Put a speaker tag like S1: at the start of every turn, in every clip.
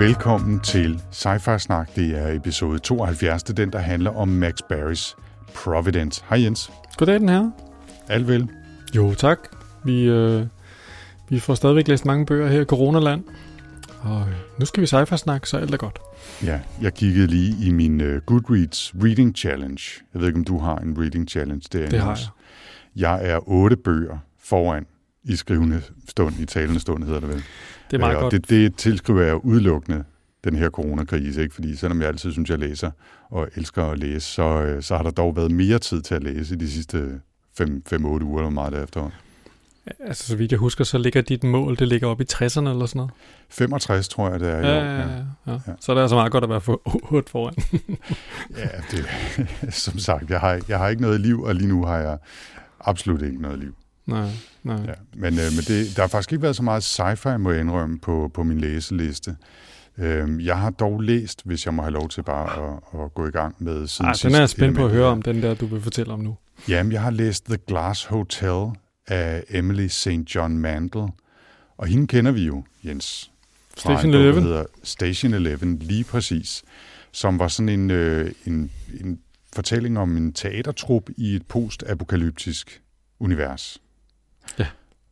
S1: Velkommen til Sci-Fi Snak. Det er episode 72, det er den, der handler om Max Barrys Providence. Hej Jens.
S2: Goddag den her.
S1: Alt vel?
S2: Jo, tak. Vi, øh, vi får stadigvæk læst mange bøger her i Coronaland. Og øh, nu skal vi sci snakke, så alt er godt.
S1: Ja, jeg kiggede lige i min uh, Goodreads Reading Challenge. Jeg ved ikke, om du har en Reading Challenge derinde
S2: Det har
S1: også. Jeg er otte bøger foran i skrivende stund, i talende stund hedder det vel.
S2: Det er meget
S1: Øh,
S2: godt.
S1: Det, det tilskriver jeg udelukkende den her coronakrise, ikke? fordi selvom jeg altid synes, jeg læser og elsker at læse, så, øh, så har der dog været mere tid til at læse i de sidste 5-8 uger, eller meget det er efterhånden.
S2: Altså, så vidt jeg husker, så ligger dit mål, det ligger op i 60'erne eller sådan noget.
S1: 65, tror jeg, det er i
S2: Ja,
S1: år.
S2: ja, ja, ja.
S1: Ja.
S2: Så er det altså meget godt at være for 8 foran.
S1: ja det, som sagt, jeg har, jeg har ikke noget liv, og lige nu har jeg absolut ikke noget liv.
S2: Nej, nej.
S1: Ja. Men, øh, men det, der har faktisk ikke været så meget sci-fi, må jeg indrømme, på, på min læseliste. Øhm, jeg har dog læst, hvis jeg må have lov til bare at, at gå i gang med siden
S2: Ej, den er jeg spændt på at høre om, den der, du vil fortælle om nu.
S1: Jamen, jeg har læst The Glass Hotel af Emily St. John Mandel. Og hende kender vi jo, Jens.
S2: Station
S1: der
S2: 11.
S1: hedder Station 11, lige præcis. Som var sådan en, øh, en, en fortælling om en teatertrup i et post-apokalyptisk univers.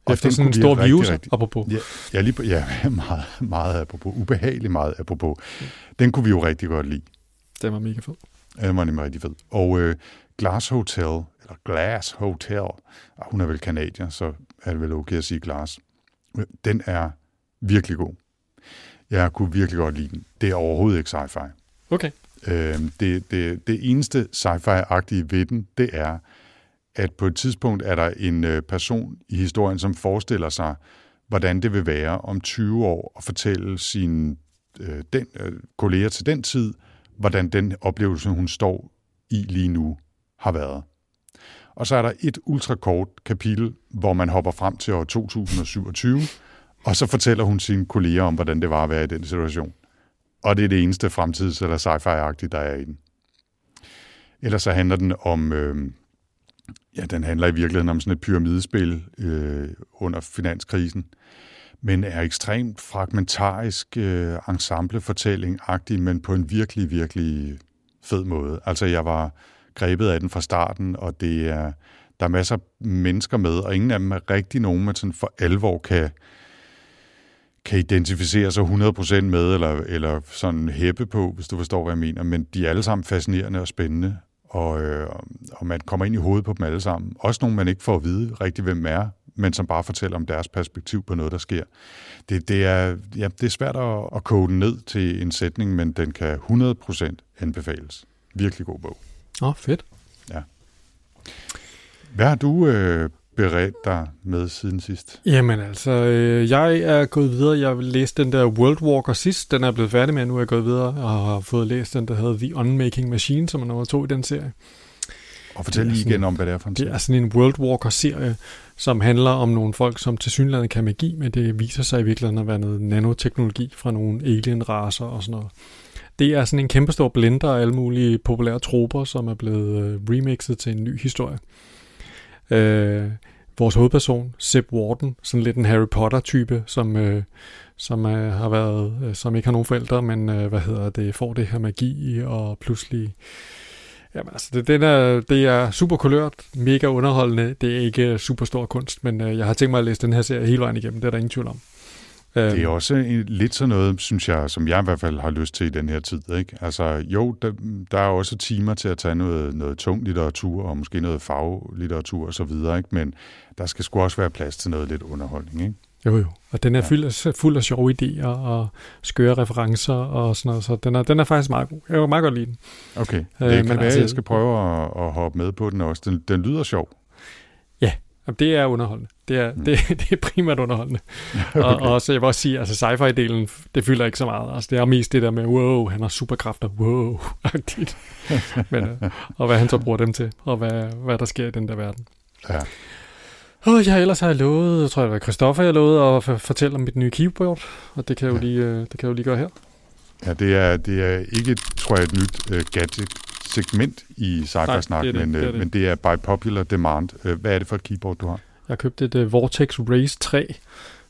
S1: Og
S2: Efter
S1: den
S2: sådan en stor virus,
S1: rigtig-
S2: apropos.
S1: Ja, ja, lige ja meget, meget apropos. Ubehageligt meget apropos. Den kunne vi jo rigtig godt lide.
S2: Den var mega fed.
S1: Den var nemlig rigtig fed. Og øh, Glass Hotel, eller Glass Hotel, ah, hun er vel kanadier, så er det vel okay at sige Glass. Den er virkelig god. Jeg kunne virkelig godt lide den. Det er overhovedet ikke sci-fi.
S2: Okay.
S1: Øh, det, det, det eneste sci-fi-agtige ved den, det er, at på et tidspunkt er der en øh, person i historien, som forestiller sig, hvordan det vil være om 20 år at fortælle sine øh, den, øh, kolleger til den tid, hvordan den oplevelse, hun står i lige nu, har været. Og så er der et ultrakort kapitel, hvor man hopper frem til år 2027, og så fortæller hun sine kolleger om, hvordan det var at være i den situation. Og det er det eneste fremtids- eller sci-fi-agtige, der er i den. Ellers så handler den om, øh, ja, den handler i virkeligheden om sådan et pyramidespil øh, under finanskrisen, men er ekstremt fragmentarisk øh, ensemblefortælling-agtig, men på en virkelig, virkelig fed måde. Altså, jeg var grebet af den fra starten, og det er, der er masser af mennesker med, og ingen af dem er rigtig nogen, man sådan for alvor kan, kan identificere sig 100% med, eller, eller sådan hæppe på, hvis du forstår, hvad jeg mener. Men de er alle sammen fascinerende og spændende, og, øh, og man kommer ind i hovedet på dem alle sammen. Også nogle, man ikke får at vide rigtig, hvem er, men som bare fortæller om deres perspektiv på noget, der sker. Det, det, er, ja, det er svært at, at kode den ned til en sætning, men den kan 100% anbefales. Virkelig god bog.
S2: Åh, oh, fedt.
S1: Hvad har du øh, beredt dig med siden sidst?
S2: Jamen altså, øh, jeg er gået videre. Jeg læste den der World Walker sidst. Den er blevet færdig med, nu er jeg gået videre og har fået læst den, der hedder The Unmaking Machine, som er nummer to i den serie.
S1: Og fortæl
S2: Det
S1: lige igen om, hvad det er for en
S2: Det
S1: serie.
S2: er sådan en World Walker-serie, som handler om nogle folk, som til synligheden kan magi, men det viser sig i virkeligheden at være noget nanoteknologi fra nogle alien-raser og sådan noget. Det er sådan en kæmpestor blender af alle mulige populære troper, som er blevet øh, remixet til en ny historie. Øh, vores hovedperson, Seb Warden, sådan lidt en Harry Potter-type, som, øh, som øh, har været, øh, som ikke har nogen forældre, men øh, hvad hedder det, får det her magi, og pludselig Jamen altså, det, den er, det er super kulørt, mega underholdende. Det er ikke super stor kunst, men øh, jeg har tænkt mig at læse den her serie hele vejen igennem. Det er der ingen tvivl om. Øh,
S1: Det er også en, lidt sådan noget, synes jeg, som jeg i hvert fald har lyst til i den her tid. Ikke? Altså, jo, der, der er også timer til at tage noget, noget tung litteratur, og måske noget faglitteratur og så videre, ikke? men der skal sgu også være plads til noget lidt underholdning. Ikke?
S2: Jo, jo. Og den er
S1: Ja.
S2: fuld af, fuld af sjove idéer og skøre referencer og sådan noget, så den er, den er faktisk meget god. Jeg kan meget godt lide den.
S1: Okay,
S2: Øh,
S1: det kan
S2: men
S1: være,
S2: altså-
S1: jeg skal prøve at, at hoppe med på den også. Den, den lyder sjov.
S2: Jamen, det er underholdende. Det er, mm. det, det er primært underholdende. okay. og, og så jeg vil også sige, altså sci-fi-delen, det fylder ikke så meget. Altså det er mest det der med, wow, han har superkræfter, wow, agtigt. Men, øh, og hvad han så bruger dem til, og hvad, hvad der sker i den der verden.
S1: Ja.
S2: Og jeg ellers har jeg lovet, jeg tror jeg var Christoffer, jeg lovede at f- fortælle om mit nye keyboard, og det kan jeg jo lige, øh, det kan jeg jo lige gøre her.
S1: Ja, det er, det er ikke, tror jeg, et nyt uh, gadget-segment i
S2: det det,
S1: men,
S2: det er
S1: uh,
S2: det.
S1: men det er by popular demand. Uh, hvad er det for et keyboard, du har?
S2: Jeg har købt et uh, Vortex Race 3,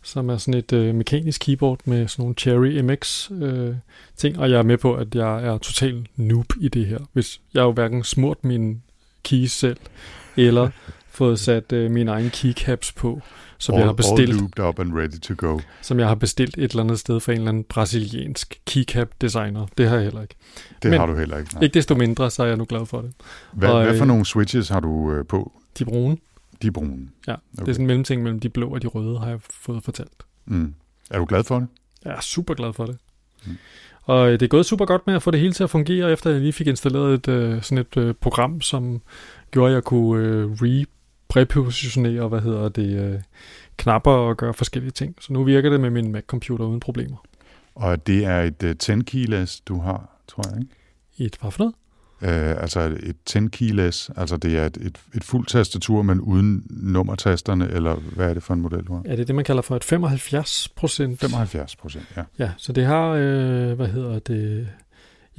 S2: som er sådan et uh, mekanisk keyboard med sådan nogle Cherry MX uh, ting, og jeg er med på, at jeg er total noob i det her. Hvis jeg jo hverken smurt min keys selv, eller fået sat uh, mine egne keycaps på, som
S1: all,
S2: jeg har bestilt.
S1: All looped up and ready to go.
S2: som jeg har bestilt et eller andet sted fra en eller anden brasiliansk keycap designer. Det har jeg heller ikke.
S1: Det
S2: Men-
S1: har du heller ikke. Nej.
S2: Ikke desto mindre, så er jeg nu glad for det.
S1: Hvad,
S2: og,
S1: hvad for
S2: øh,
S1: nogle switches har du øh, på?
S2: De brune,
S1: De er brune.
S2: ja. Okay. Det er sådan en mellemting mellem de blå og de røde, har jeg fået fortalt.
S1: Mm. Er du glad for det?
S2: Jeg er super glad for det.
S1: Mm.
S2: Og øh, det er gået super godt med at få det hele til at fungere, efter jeg lige fik installeret et, øh, sådan et øh, program, som gjorde, at jeg kunne øh, re-prepositionere, hvad hedder det, øh, knapper og gøre forskellige ting. Så nu virker det med min Mac-computer uden problemer.
S1: Og det er et uh, 10 keyless, du har, tror jeg, ikke?
S2: Et hvad for noget?
S1: Uh, altså et 10 keyless, altså det er et, et, et fuldt tastatur, men uden nummertasterne, eller hvad er det for en model, du har?
S2: Ja, det er det, man kalder for et 75 procent.
S1: 75 procent, ja.
S2: Ja, så det har, øh, hvad hedder det,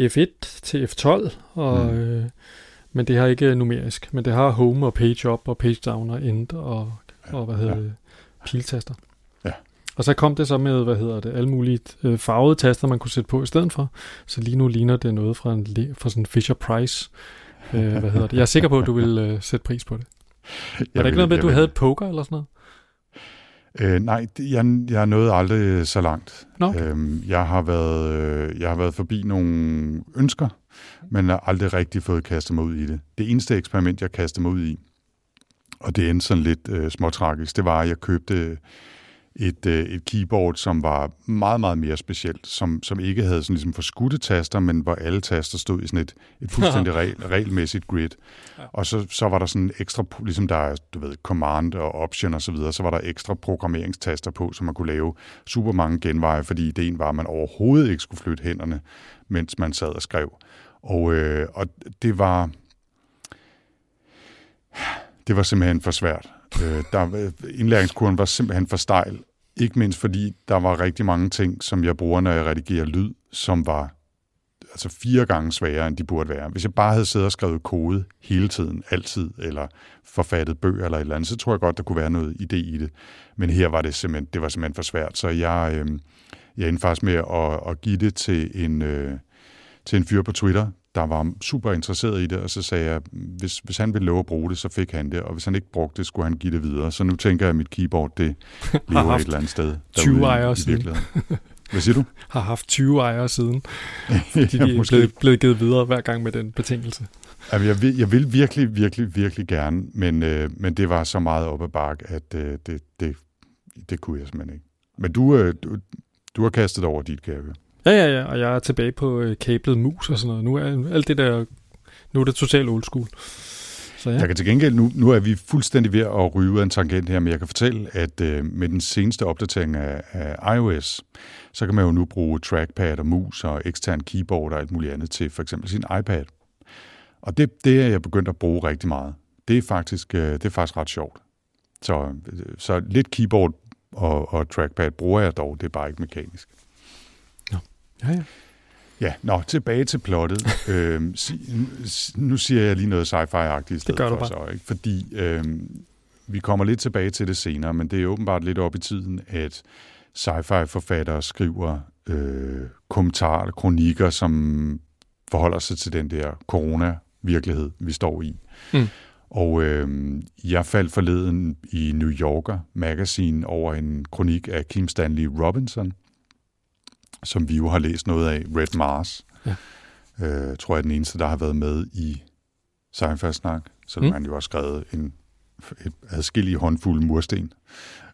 S2: F1 til F12, og,
S1: Mm.
S2: øh, men det har ikke numerisk, men det har home og page up og page down og end og, og hvad hedder
S1: Ja.
S2: ja. det, piltaster. Og så kom det så med, hvad hedder det, alle mulige øh, farvede taster, man kunne sætte på i stedet for. Så lige nu ligner det noget fra, en, fra sådan Fisher Price. Øh, hvad hedder det? Jeg er sikker på, at du vil øh, sætte pris på det. Var der ikke noget med, at du havde et poker eller sådan noget?
S1: Øh, nej, jeg, jeg nåede aldrig så langt.
S2: Okay.
S1: Øhm, jeg, har været, øh, jeg har været forbi nogle ønsker, men har aldrig rigtig fået kastet mig ud i det. Det eneste eksperiment, jeg kastede mig ud i, og det endte sådan lidt øh, småtragisk, det var, at jeg købte et, øh, et keyboard, som var meget, meget mere specielt, som, som ikke havde sådan ligesom forskudte taster, men hvor alle taster stod i sådan et, et fuldstændig regel, regelmæssigt grid.
S2: Ja.
S1: Og så, så var der sådan ekstra, ligesom der er, du ved, command og option og så videre, så var der ekstra programmeringstaster på, så man kunne lave super mange genveje, fordi ideen var, at man overhovedet ikke skulle flytte hænderne, mens man sad og skrev. Og, øh, og det var... Det var simpelthen for svært. Øh, der, indlæringskurven var simpelthen for stejl. Ikke mindst fordi, der var rigtig mange ting, som jeg bruger, når jeg redigerer lyd, som var altså fire gange sværere, end de burde være. Hvis jeg bare havde siddet og skrevet kode hele tiden, altid, eller forfattet bøger eller et eller andet, så tror jeg godt, der kunne være noget idé i det. Men her var det simpelthen, det var simpelthen for svært. Så jeg, øh, jeg endte faktisk med at, at give det til en, øh, til en fyr på Twitter, der var super interesseret i det, og så sagde jeg, hvis, hvis han ville love at bruge det, så fik han det, og hvis han ikke brugte det, skulle han give det videre. Så nu tænker jeg, at mit keyboard, det lever
S2: haft
S1: et eller andet sted.
S2: 20
S1: derude i-
S2: ejere siden.
S1: Hvad siger du?
S2: Har haft 20 ejere siden,
S1: ja,
S2: fordi de er blevet, blevet givet videre hver gang med den betingelse.
S1: Jamen, jeg, vil, jeg vil virkelig, virkelig, virkelig gerne, men, øh, men det var så meget op ad bakke, at øh, det, det, det kunne jeg simpelthen ikke. Men du, øh, du, du har kastet over dit, høre.
S2: Ja, ja, ja, og jeg er tilbage på øh, kablet mus og sådan noget. Nu er alt det der, nu er det totalt old school. Så ja,
S1: Jeg kan til gengæld, nu, nu er vi fuldstændig ved at ryge ud af en tangent her, men jeg kan fortælle, at øh, med den seneste opdatering af, af iOS, så kan man jo nu bruge trackpad og mus og ekstern keyboard og alt muligt andet til for eksempel sin iPad. Og det, det er jeg begyndt at bruge rigtig meget. Det er faktisk, øh, det er faktisk ret sjovt. Så, øh, så lidt keyboard og, og trackpad bruger jeg dog, det er bare ikke mekanisk
S2: ja, ja.
S1: Ja, nå, tilbage til plottet. øhm, sig, nu siger jeg lige noget sci-fi-agtigt i stedet
S2: gør du
S1: for så, ikke? fordi øhm, vi kommer lidt tilbage til det senere, men det er åbenbart lidt op i tiden, at sci-fi-forfattere skriver øh, kommentarer eller kronikker, som forholder sig til den der corona-virkelighed, vi står i.
S2: Mm.
S1: Og øh, jeg faldt forleden i New Yorker Magazine over en kronik af Kim Stanley Robinson, som vi jo har læst noget af, Red Mars.
S2: Ja.
S1: Øh, tror jeg er den eneste, der har været med i sci snak Så
S2: Mm.
S1: han jo også skrevet en, et adskillige håndfulde mursten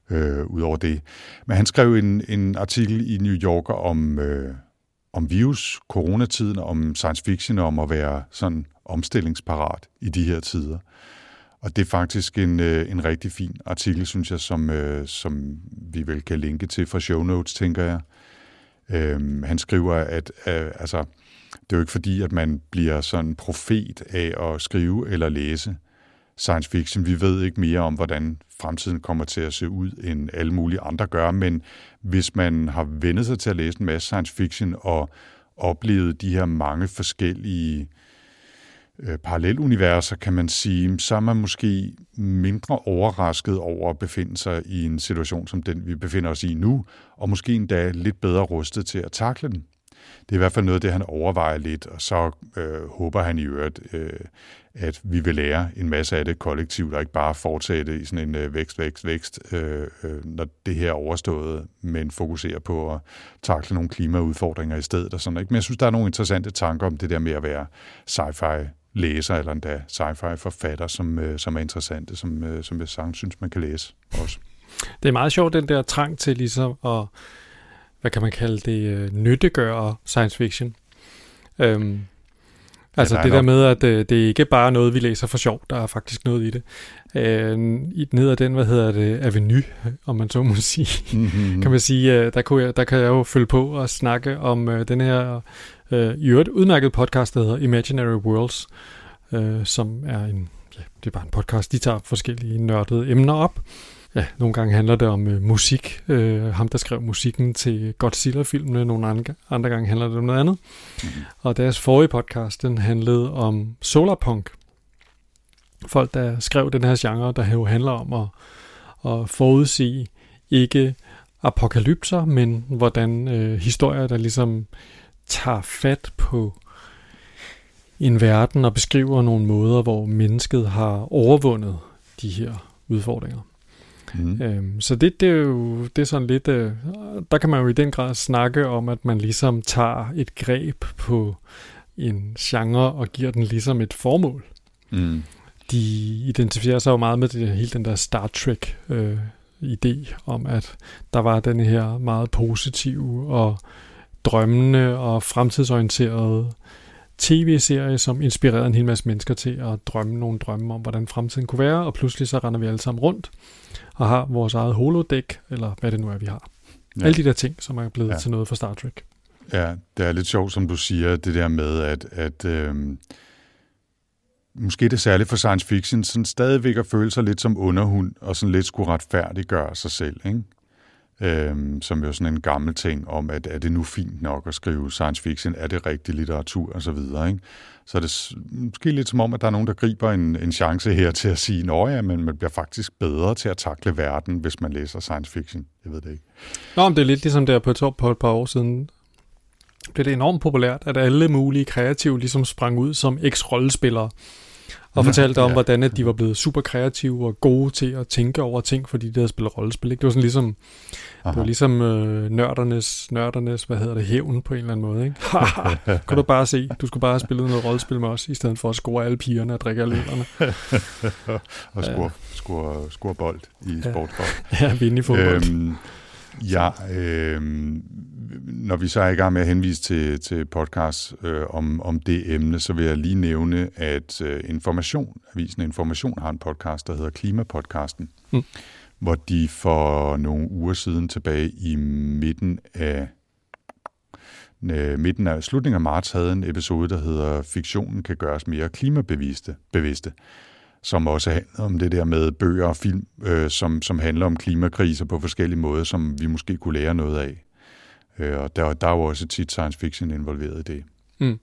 S1: øh, ud over det. Men han skrev en, en artikel i New Yorker om, øh, om virus, coronatiden, om science fiction, om at være sådan omstillingsparat i de her tider. Og det er faktisk en, øh, en rigtig fin artikel, synes jeg, som, øh, som vi vel kan linke til fra show notes, tænker jeg. Øh, han skriver, at øh, altså, det er jo ikke fordi, at man bliver sådan profet af at skrive eller læse science fiction. Vi ved ikke mere om, hvordan fremtiden kommer til at se ud, end alle mulige andre gør, men hvis man har vendet sig til at læse en masse science fiction og oplevet de her mange forskellige øh, paralleluniverser, kan man sige, så er man måske mindre overrasket over at befinde sig i en situation som den, vi befinder os i nu, og måske endda lidt bedre rustet til at takle den. Det er i hvert fald noget af det, han overvejer lidt, og så øh, håber han i øvrigt, øh, at vi vil lære en masse af det kollektivt, og ikke bare fortsætte i sådan en øh, vækst, vækst, vækst, øh, øh, når det her er overstået, men fokusere på at takle nogle klimaudfordringer i stedet og sådan. Ikke? Men jeg synes, der er nogle interessante tanker om det der med at være sci-fi læser, eller endda sci-fi forfatter, som, øh, som er interessante, som, øh, som jeg sagtens synes, man kan læse også.
S2: Det er meget sjovt, den der trang til ligesom at, hvad kan man kalde det, øh, nyttegøre science fiction. Øhm, altså ja, det der med, at øh, det er ikke bare noget, vi læser for sjov, der er faktisk noget i det. Øh, ned ad den, hvad hedder det, avenue, om man så må sige, mm-hmm. kan man sige, øh, der, kunne jeg, der kan jeg jo følge på og snakke om øh, den her øh, i øvrigt udmærket podcast, der hedder Imaginary Worlds, øh, som er en, ja, det er bare en podcast, de tager forskellige nørdede emner op. Ja, nogle gange handler det om øh, musik. Øh, ham, der skrev musikken til Godzilla-filmene. Nogle andre, andre gange handler det om noget andet. Mm. Og deres forrige podcast, den handlede om solarpunk. Folk, der skrev den her genre, der jo handler om at, at forudsige ikke apokalypser, men hvordan øh, historier, der ligesom tager fat på en verden og beskriver nogle måder, hvor mennesket har overvundet de her udfordringer. Mm. Øhm, så det, det er jo det er sådan lidt, øh, der kan man jo i den grad snakke om, at man ligesom tager et greb på en genre og giver den ligesom et formål. Mm. De identificerer sig jo meget med det, hele den der Star Trek øh, idé om, at der var den her meget positive og drømmende og fremtidsorienterede tv-serie, som inspirerede en hel masse mennesker til at drømme nogle drømme om, hvordan fremtiden kunne være, og pludselig så render vi alle sammen rundt og har vores eget holodeck, eller hvad det nu er, vi har. Ja. Alle de der ting, som er blevet ja. til noget for Star Trek.
S1: Ja, det er lidt sjovt, som du siger, det der med, at, at øhm, måske det særligt for science fiction, sådan stadigvæk at føle sig lidt som underhund, og sådan lidt skulle retfærdiggøre sig selv, ikke? Øh, som jo sådan en gammel ting om, at er det nu fint nok at skrive science fiction, er det rigtig litteratur og så videre. Ikke? Så er det måske lidt som om, at der er nogen, der griber en, en chance her til at sige, nå ja, men man bliver faktisk bedre til at takle verden, hvis man læser science fiction. Jeg ved det ikke.
S2: Nå, men det er lidt ligesom der på et, på et par år siden, blev det enormt populært, at alle mulige kreative ligesom sprang ud som eks-rollespillere og fortalte om, ja. hvordan at de var blevet super kreative og gode til at tænke over ting, fordi de havde spillet rollespil. Ikke? Det var sådan ligesom, det var ligesom øh, nørdernes, nørdernes, hvad hedder det, hævn på en eller anden måde. Ikke? kan du bare se, du skulle bare have spillet noget rollespil med os, i stedet for at score alle pigerne og drikke alle ølerne.
S1: og score, ja. score, score bold i sportsbold.
S2: Ja, vinde i fodbold. Øhm,
S1: Ja, øh, når vi så er i gang med at henvise til, til podcast øh, om, om det emne, så vil jeg lige nævne, at øh, Information, avisen Information har en podcast, der hedder Klimapodcasten, mm. hvor de for nogle uger siden tilbage i midten af midten af slutningen af marts havde en episode, der hedder Fiktionen kan gøres mere klimabevidste, bevidste, som også handler om det der med bøger og film, øh, som, som handler om klimakriser på forskellige måder, som vi måske kunne lære noget af. Øh, og der, der er jo også tit science fiction involveret i det. Mm.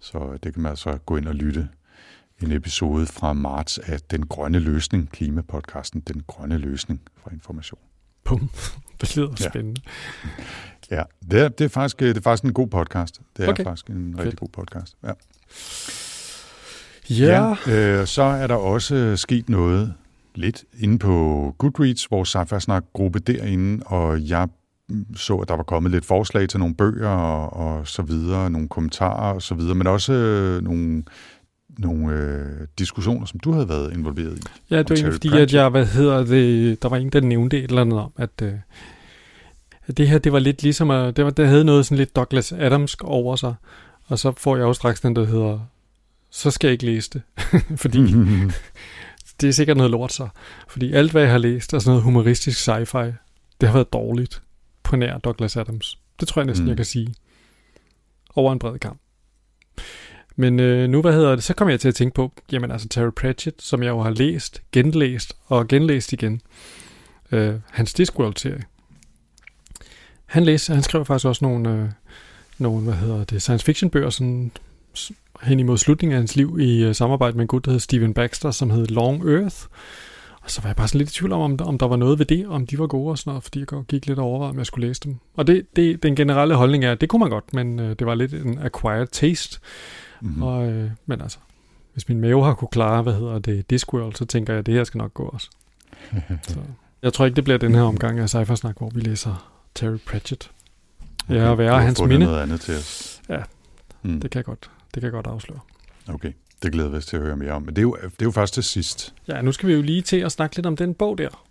S1: Så det kan man altså gå ind og lytte en episode fra marts af Den Grønne Løsning, klimapodcasten Den Grønne Løsning fra Information.
S2: Bum. Det lyder ja. spændende.
S1: Ja, det er, det, er faktisk, det er faktisk en god podcast. Det er okay. faktisk en rigtig Fedt. god podcast. Ja.
S2: Ja.
S1: ja øh, så er der også sket noget lidt inde på Goodreads, vores sci gruppe derinde, og jeg så, at der var kommet lidt forslag til nogle bøger og, og så videre, nogle kommentarer og så videre, men også øh, nogle, nogle øh, diskussioner, som du havde været involveret i.
S2: Ja, det var egentlig fordi, at jeg, hvad hedder det, der var en, der nævnte et eller andet om, at, øh, at det her, det var lidt ligesom, at det, var, det havde noget sådan lidt Douglas Adamsk over sig, og så får jeg jo straks den, der hedder så skal jeg ikke læse det. Fordi det er sikkert noget lort så. Fordi alt, hvad jeg har læst, er sådan noget humoristisk sci-fi. Det har været dårligt på nær Douglas Adams. Det tror jeg næsten, mm. jeg kan sige. Over en bred kamp. Men øh, nu, hvad hedder det, så kommer jeg til at tænke på, jamen altså Terry Pratchett, som jeg jo har læst, genlæst og genlæst igen. Øh, hans Discworld-serie. Han læser, han skrev faktisk også nogle, øh, nogle hvad hedder det, science fiction bøger, sådan hen imod slutningen af hans liv i uh, samarbejde med en gut, der hed Steven Baxter, som hed Long Earth. Og så var jeg bare sådan lidt i tvivl om, om, om der var noget ved det, om de var gode og sådan noget, fordi jeg gik lidt over, om jeg skulle læse dem. Og det, det, den generelle holdning er, at det kunne man godt, men uh, det var lidt en acquired taste. Mm-hmm. Og, uh, men altså, hvis min mave har kunne klare, hvad hedder det, Discworld, så tænker jeg, at det her skal nok gå også. så jeg tror ikke, det bliver den her omgang af sci snak hvor vi læser Terry Pratchett. Okay, ja, og være hans minde.
S1: noget andet til os.
S2: Ja, mm. det kan jeg godt. Det kan jeg godt afsløre.
S1: Okay, det glæder vi os til at høre mere om. Men det er jo, det er jo først til sidst.
S2: Ja, nu skal vi jo lige til at snakke lidt om den bog der.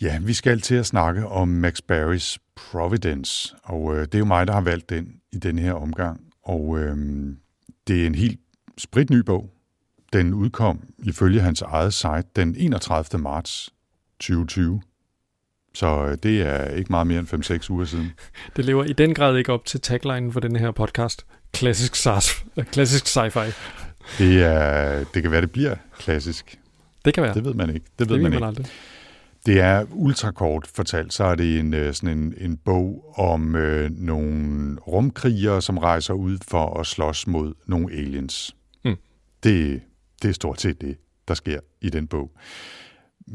S1: Ja, vi skal til at snakke om Max Barrys Providence, og øh, det er jo mig, der har valgt den i den her omgang. Og øh, det er en helt spritny bog. Den udkom ifølge hans eget site den 31. marts 2020. Så øh, det er ikke meget mere end 5-6 uger siden.
S2: Det lever i den grad ikke op til taglinen for den her podcast. Klassisk, klassisk sci-fi.
S1: Det, er, det kan være, det bliver klassisk.
S2: Det kan være.
S1: Det ved man ikke. Det ved det man, man ikke. Aldrig. Det er ultrakort fortalt, så er det en, øh, sådan en, en bog om øh, nogle rumkrigere, som rejser ud for at slås mod nogle aliens. Mm. Det, det er stort set det, der sker i den bog.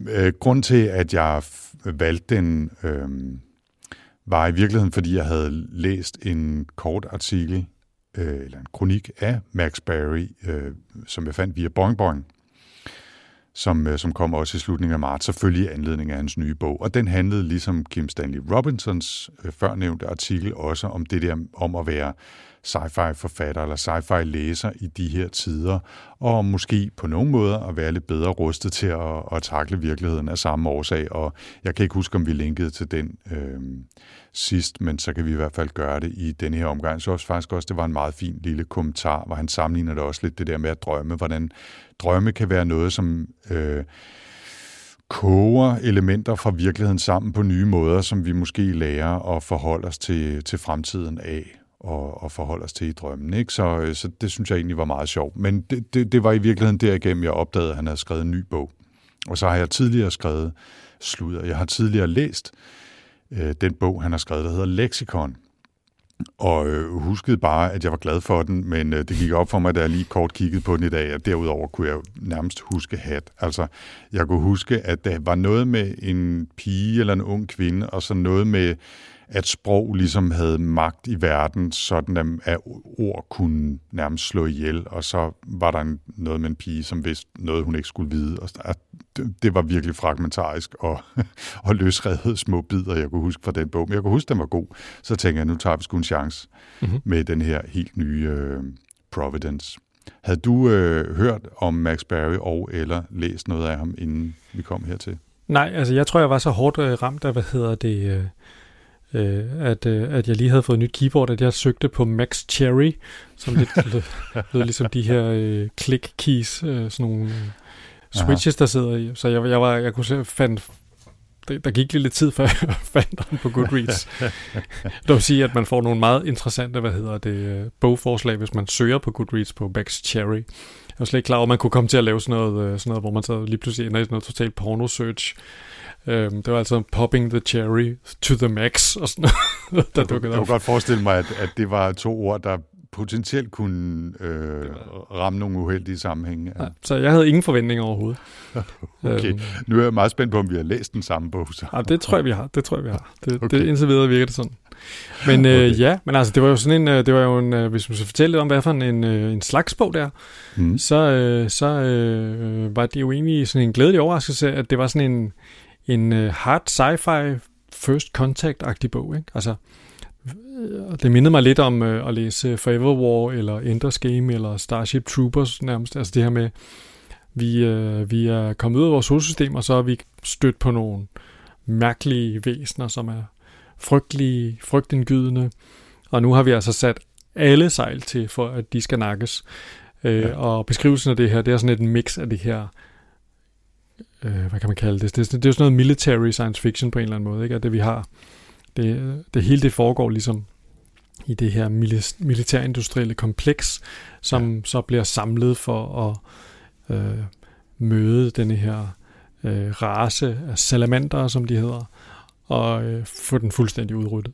S1: Øh, grund til, at jeg valgte den, øh, var i virkeligheden, fordi jeg havde læst en kort artikel, øh, eller en kronik af Max Barry, øh, som jeg fandt via Boing Boing, som, øh, som kom også i slutningen af marts, selvfølgelig i anledning af hans nye bog. Og den handlede, ligesom Kim Stanley Robinsons øh, førnævnte artikel, også om det der om at være øh, sci-fi-forfatter eller sci-fi læser i de her tider, og måske på nogle måder at være lidt bedre rustet til at, at takle virkeligheden af samme årsag. Og jeg kan ikke huske, om vi linkede til den øh, sidst, men så kan vi i hvert fald gøre det i denne her omgang. Så også faktisk også, det var en meget fin lille kommentar, hvor han sammenligner det også lidt det der med at drømme, hvordan drømme kan være noget, som... Øh, koger elementer fra virkeligheden sammen på nye måder, som vi måske lærer at forholde os til, til fremtiden af og, og forholde os til i drømmen. Ikke? Så, øh, så det synes jeg egentlig var meget sjovt. Men det, det, det var i virkeligheden derigennem, jeg opdagede, at han havde skrevet en ny bog. Og så har jeg tidligere skrevet sludder. Jeg har tidligere læst øh, den bog, han har skrevet, der hedder Lexikon. Og øh, huskede bare, at jeg var glad for den, men øh, det gik op for mig, da jeg lige kort kiggede på den i dag, og derudover kunne jeg nærmest huske hat. Altså, jeg kunne huske, at der var noget med en pige eller en ung kvinde, og så noget med at sprog ligesom havde magt i verden, sådan at ord kunne nærmest slå ihjel, og så var der noget med en pige, som vidste noget, hun ikke skulle vide. Og det var virkelig fragmentarisk og, og løsredet små bidder, jeg kunne huske fra den bog. Men jeg kunne huske, den var god. Så tænkte jeg, nu tager vi sgu en chance mm-hmm. med den her helt nye uh, Providence. Havde du uh, hørt om Max Barry og eller læst noget af ham, inden vi kom hertil?
S2: Nej, altså jeg tror, jeg var så hårdt uh, ramt af, hvad hedder det... Uh øh, at, øh, at jeg lige havde fået et nyt keyboard, at jeg søgte på Max Cherry, som lidt lød, lød ligesom de her øh, click keys, øh, sådan nogle switches, der sidder i. Så jeg, jeg, var, jeg kunne se, fandt, der gik lidt tid, før jeg fandt den på Goodreads. det vil sige, at man får nogle meget interessante, hvad hedder det, øh, bogforslag, hvis man søger på Goodreads på Max Cherry. Jeg var slet ikke klar over, at man kunne komme til at lave sådan noget, øh, sådan noget hvor man så lige pludselig ender i sådan noget totalt porno-search. Øhm, det var altså popping the cherry to the max og sådan noget, der dukkede
S1: op. Jeg kunne godt forestille mig, at, at det var to ord, der potentielt kunne øh, ramme nogle uheldige sammenhænge.
S2: Ja. Ja, så jeg havde ingen forventninger overhovedet.
S1: okay, øhm. nu er jeg meget spændt på, om vi har læst den samme bog. Så.
S2: Ja, det tror jeg, vi har. Det tror jeg, vi har. Det, okay. det indtil videre virker det sådan. Men øh, okay. ja, men altså, det var jo sådan en, øh, det var jo en, øh, hvis man skal fortælle lidt om, hvad for en, en, en slags bog der, mm. så, øh, så øh, var det jo egentlig sådan en glædelig overraskelse, at det var sådan en, en uh, hard sci-fi first contact-agtig bog. Ikke? Altså, øh, det mindede mig lidt om uh, at læse Forever War, eller Enders Game, eller Starship Troopers nærmest. Altså det her med, vi, vi er kommet ud af vores solsystem, og så er vi stødt på nogle mærkelige væsener, som er frygtelige, frygtindgydende. Og nu har vi altså sat alle sejl til, for at de skal nakkes. Ja. og beskrivelsen af det her, det er sådan et mix af det her øh, hvad kan man kalde det? Det, det er jo sådan noget military science fiction på en eller anden måde, ikke? At det vi har, det, det hele det foregår ligesom i det her militærindustrielle kompleks, som ja. så bliver samlet for at øh, møde denne her øh, race af salamander, som de hedder, og øh, få den fuldstændig udryddet.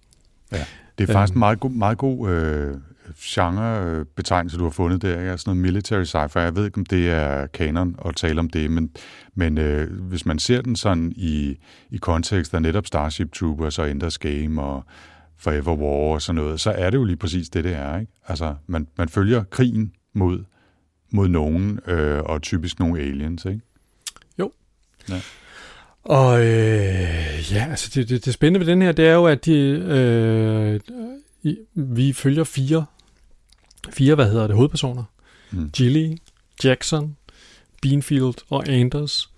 S1: Ja, det er faktisk en øhm. meget god, meget god øh, genrebetegnelse, du har fundet der. Ikke? Altså noget military sci-fi. Jeg ved ikke, om det er kanon at tale om det, men, men øh, hvis man ser den sådan i, i kontekst af netop Starship Troopers og Enders Game og Forever War og sådan noget, så er det jo lige præcis det, det er. Ikke? Altså, man, man følger krigen mod, mod nogen, øh, og typisk nogle aliens, ikke?
S2: Jo. Ja. Og øh, ja, altså det, det, det spændende ved den her, det er jo, at de, øh, vi følger fire, fire, hvad hedder det, hovedpersoner. Mm. Gilly, Jackson, Beanfield og Anders,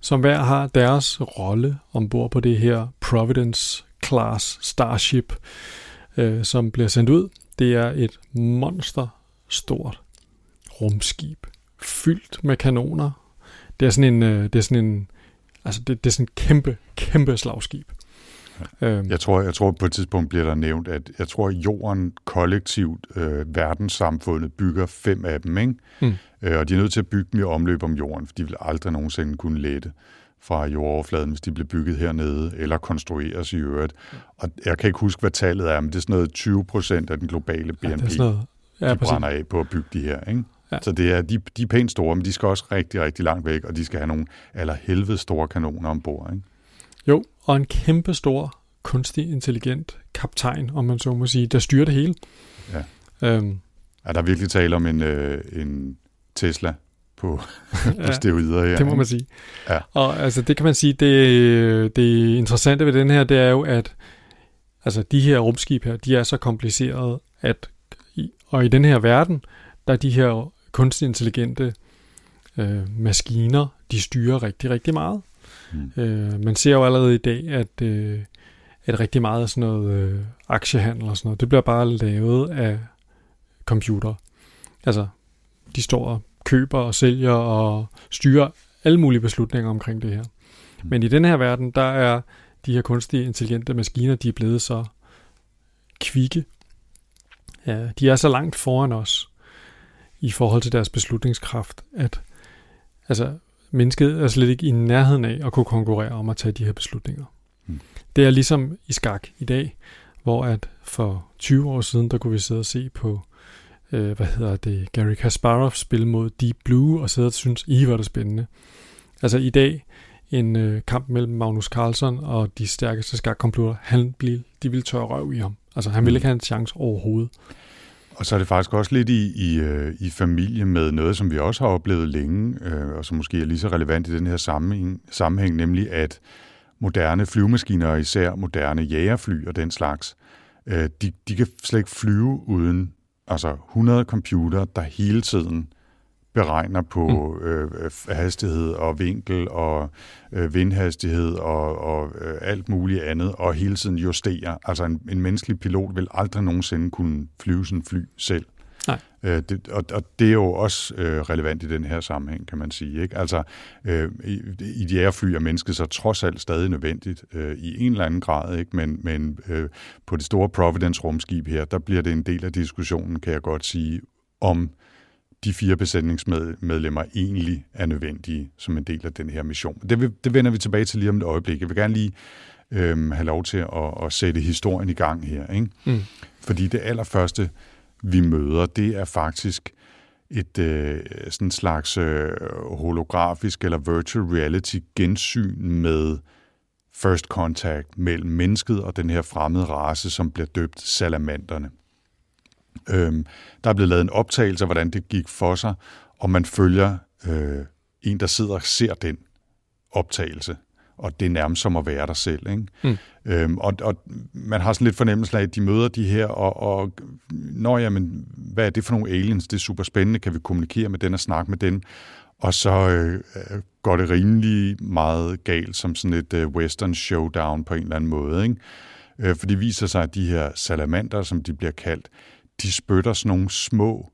S2: som hver har deres rolle ombord på det her Providence Class Starship, øh, som bliver sendt ud. Det er et monster stort rumskib, fyldt med kanoner. Det er sådan en, øh, det er sådan en, altså det, det er sådan en kæmpe, kæmpe slagskib.
S1: Øhm. Jeg tror, jeg tror på et tidspunkt bliver der nævnt, at jeg tror, at jorden kollektivt, øh, verdenssamfundet, bygger fem af dem, ikke? Mm. Øh, og de er nødt til at bygge dem i omløb om jorden, for de vil aldrig nogensinde kunne lette fra jordoverfladen, hvis de bliver bygget hernede, eller konstrueres i øvrigt. Og jeg kan ikke huske, hvad tallet er, men det er sådan noget 20 procent af den globale BNP, ja, det er sådan noget. Ja, de brænder af på at bygge de her. Ikke? Ja. Så det er, de, de er pænt store, men de skal også rigtig, rigtig langt væk, og de skal have nogle allerhelvede store kanoner ombord. Ikke?
S2: Jo, og en kæmpe stor, kunstig, intelligent kaptajn, om man så må sige, der styrer det hele.
S1: Ja. Øhm. Er der virkelig tale om en, øh, en Tesla på, på ja, steroider
S2: her. det må man sige. Ja. Og altså, det kan man sige, det, det interessante ved den her, det er jo, at altså, de her rumskib her, de er så komplicerede, at og i den her verden, der er de her kunstigt intelligente øh, maskiner, de styrer rigtig, rigtig meget. Mm. Øh, man ser jo allerede i dag, at, øh, at rigtig meget af sådan noget øh, aktiehandel og sådan noget, det bliver bare lavet af computer. Altså, de står og køber og sælger og styrer alle mulige beslutninger omkring det her. Mm. Men i den her verden, der er de her kunstige intelligente maskiner, de er blevet så kvikke. Ja, de er så langt foran os i forhold til deres beslutningskraft, at altså, mennesket er slet ikke i nærheden af at kunne konkurrere om at tage de her beslutninger. Mm. Det er ligesom i skak i dag, hvor at for 20 år siden, der kunne vi sidde og se på øh, hvad hedder det, Gary Kasparov spille mod Deep Blue, og sidde og synes, I var det spændende. Altså i dag, en øh, kamp mellem Magnus Carlsen og de stærkeste skakcomputer, han blev, de ville tørre røv i ham. Altså han ville mm. ikke have en chance overhovedet.
S1: Og så er det faktisk også lidt i, i, øh, i familie med noget, som vi også har oplevet længe, øh, og som måske er lige så relevant i den her sammenhæng, sammenhæng nemlig at moderne flyvemaskiner, og især moderne jægerfly og den slags, øh, de, de kan slet ikke flyve uden altså 100 computer, der hele tiden beregner på mm. øh, hastighed og vinkel og øh, vindhastighed og, og øh, alt muligt andet, og hele tiden justerer. Altså en, en menneskelig pilot vil aldrig nogensinde kunne flyve sådan fly selv. Nej. Øh, det, og, og det er jo også øh, relevant i den her sammenhæng, kan man sige. Ikke? Altså, øh, i, i de jægerfly er mennesket så trods alt stadig nødvendigt øh, i en eller anden grad, ikke? men, men øh, på det store Providence-rumskib her, der bliver det en del af diskussionen, kan jeg godt sige, om de fire besætningsmedlemmer egentlig er nødvendige som en del af den her mission. Det, det vender vi tilbage til lige om et øjeblik. Jeg vil gerne lige øh, have lov til at, at sætte historien i gang her. Ikke? Mm. Fordi det allerførste, vi møder, det er faktisk et øh, sådan slags øh, holografisk eller virtual reality gensyn med first contact mellem mennesket og den her fremmede race, som bliver døbt salamanderne. Øhm, der er blevet lavet en optagelse af, hvordan det gik for sig, og man følger øh, en, der sidder og ser den optagelse og det er nærmest som at være der selv. Ikke? Mm. Øhm, og, og man har sådan lidt fornemmelse af, at de møder de her, og, og når jamen, hvad er det for nogle aliens? Det er super spændende, kan vi kommunikere med den og snakke med den? Og så øh, går det rimelig meget galt som sådan et øh, western showdown på en eller anden måde. Ikke? Øh, for det viser sig, at de her salamander, som de bliver kaldt, de spytter sådan nogle små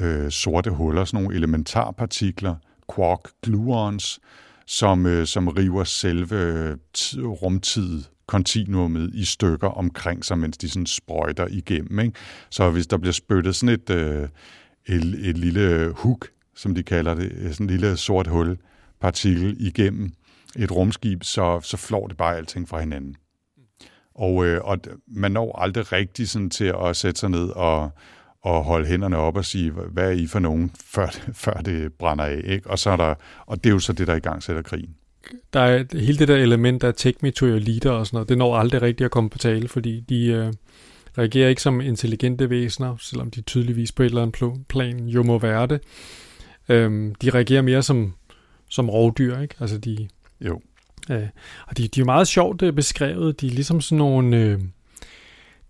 S1: øh, sorte huller, sådan nogle elementarpartikler, quark gluons, som, øh, som river selve øh, rumtid kontinuumet i stykker omkring sig, mens de sådan sprøjter igennem. Ikke? Så hvis der bliver spyttet sådan et, øh, et, et lille hook, som de kalder det, øh, sådan en lille sort hul, partikel igennem et rumskib, så, så flår det bare alting fra hinanden. Og, øh, og man når aldrig rigtig sådan til at sætte sig ned og, og holde hænderne op og sige, hvad er I for nogen, før, før det brænder af. Ikke? Og, så er der, og det er jo så det, der i gang sætter krigen.
S2: Der er hele det der element af take me to your leader og sådan noget, det når aldrig rigtigt at komme på tale, fordi de øh, reagerer ikke som intelligente væsener, selvom de tydeligvis på et eller andet plan jo må være det. Øhm, de reagerer mere som, som rovdyr, ikke? Altså de...
S1: Jo.
S2: Øh, og de, de er jo meget sjovt øh, beskrevet. De er ligesom sådan nogle... Øh,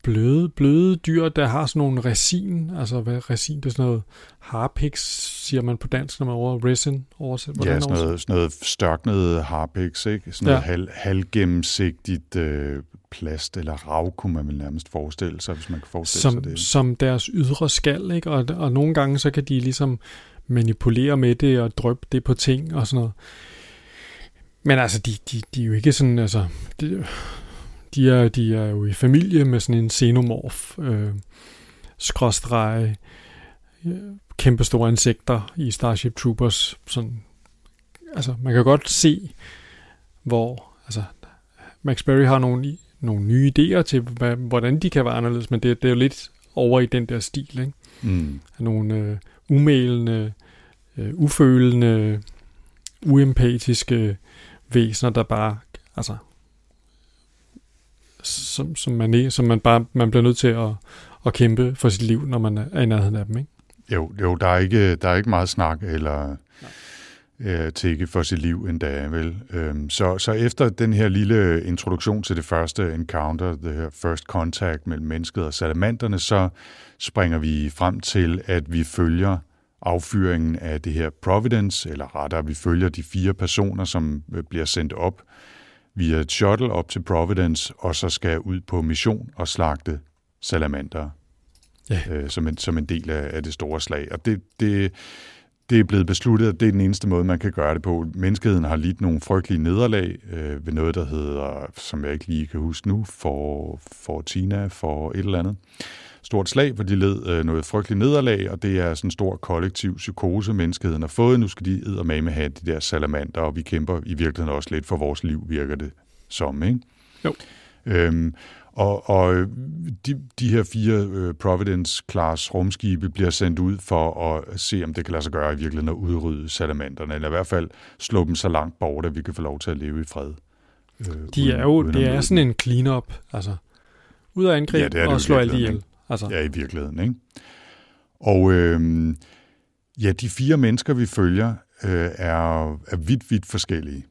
S2: bløde, bløde dyr, der har sådan nogle resin, altså hvad resin, det er sådan noget harpix, siger man på dansk, når man over resin oversæt.
S1: Hvordan ja, sådan noget, sådan noget størknet harpix, ikke? Sådan noget ja. halv, halvgennemsigtigt øh, plast eller rav, kunne man vel nærmest forestille sig, hvis man kan forestille
S2: som,
S1: sig det.
S2: Som deres ydre skal, ikke? Og, og nogle gange så kan de ligesom manipulere med det og drøbe det på ting og sådan noget. Men altså, de, de, de er jo ikke sådan, altså, de, de er, de er jo i familie med sådan en xenomorf, øh, skråstrege, øh, kæmpe store insekter i Starship Troopers. Sådan, altså, man kan godt se, hvor altså, Max Berry har nogle, nogle nye idéer til, hvad, hvordan de kan være anderledes, men det, det er jo lidt over i den der stil, ikke?
S1: Mm.
S2: Nogle øh, umælende, øh, ufølende, uempatiske væsener, der bare altså, som, som, man, som man bare man bliver nødt til at, at kæmpe for sit liv, når man er i nærheden af dem, ikke?
S1: Jo, jo der, er ikke, der er ikke meget snak eller øh, tække for sit liv endda, vel? Øhm, så, så efter den her lille introduktion til det første encounter, det her first contact mellem mennesket og salamanderne, så springer vi frem til, at vi følger affyringen af det her Providence, eller rettere, vi følger de fire personer, som øh, bliver sendt op via et shuttle op til Providence, og så skal ud på mission og slagte salamander ja. øh, som, en, som en del af, af det store slag. Og det, det, det er blevet besluttet, at det er den eneste måde, man kan gøre det på. Menneskeheden har lidt nogle frygtelige nederlag øh, ved noget, der hedder, som jeg ikke lige kan huske nu, for, for Tina, for et eller andet stort slag, hvor de led øh, noget frygteligt nederlag, og det er sådan en stor kollektiv psykose, menneskeheden har fået. Nu skal de med have de der salamander, og vi kæmper i virkeligheden også lidt for vores liv, virker det som, ikke?
S2: Jo.
S1: Øhm, og, og de, de her fire uh, Providence-class rumskibe bliver sendt ud for at se, om det kan lade sig gøre i virkeligheden at udrydde salamanderne, eller i hvert fald slå dem så langt bort, at vi kan få lov til at leve i fred.
S2: Øh, de er jo, det er sådan en clean-up, altså ud af angreb ja, og slå alt ihjel.
S1: Altså. Ja, i virkeligheden. Ikke? Og øh, ja, de fire mennesker, vi følger, øh, er, er vidt, vidt forskellige.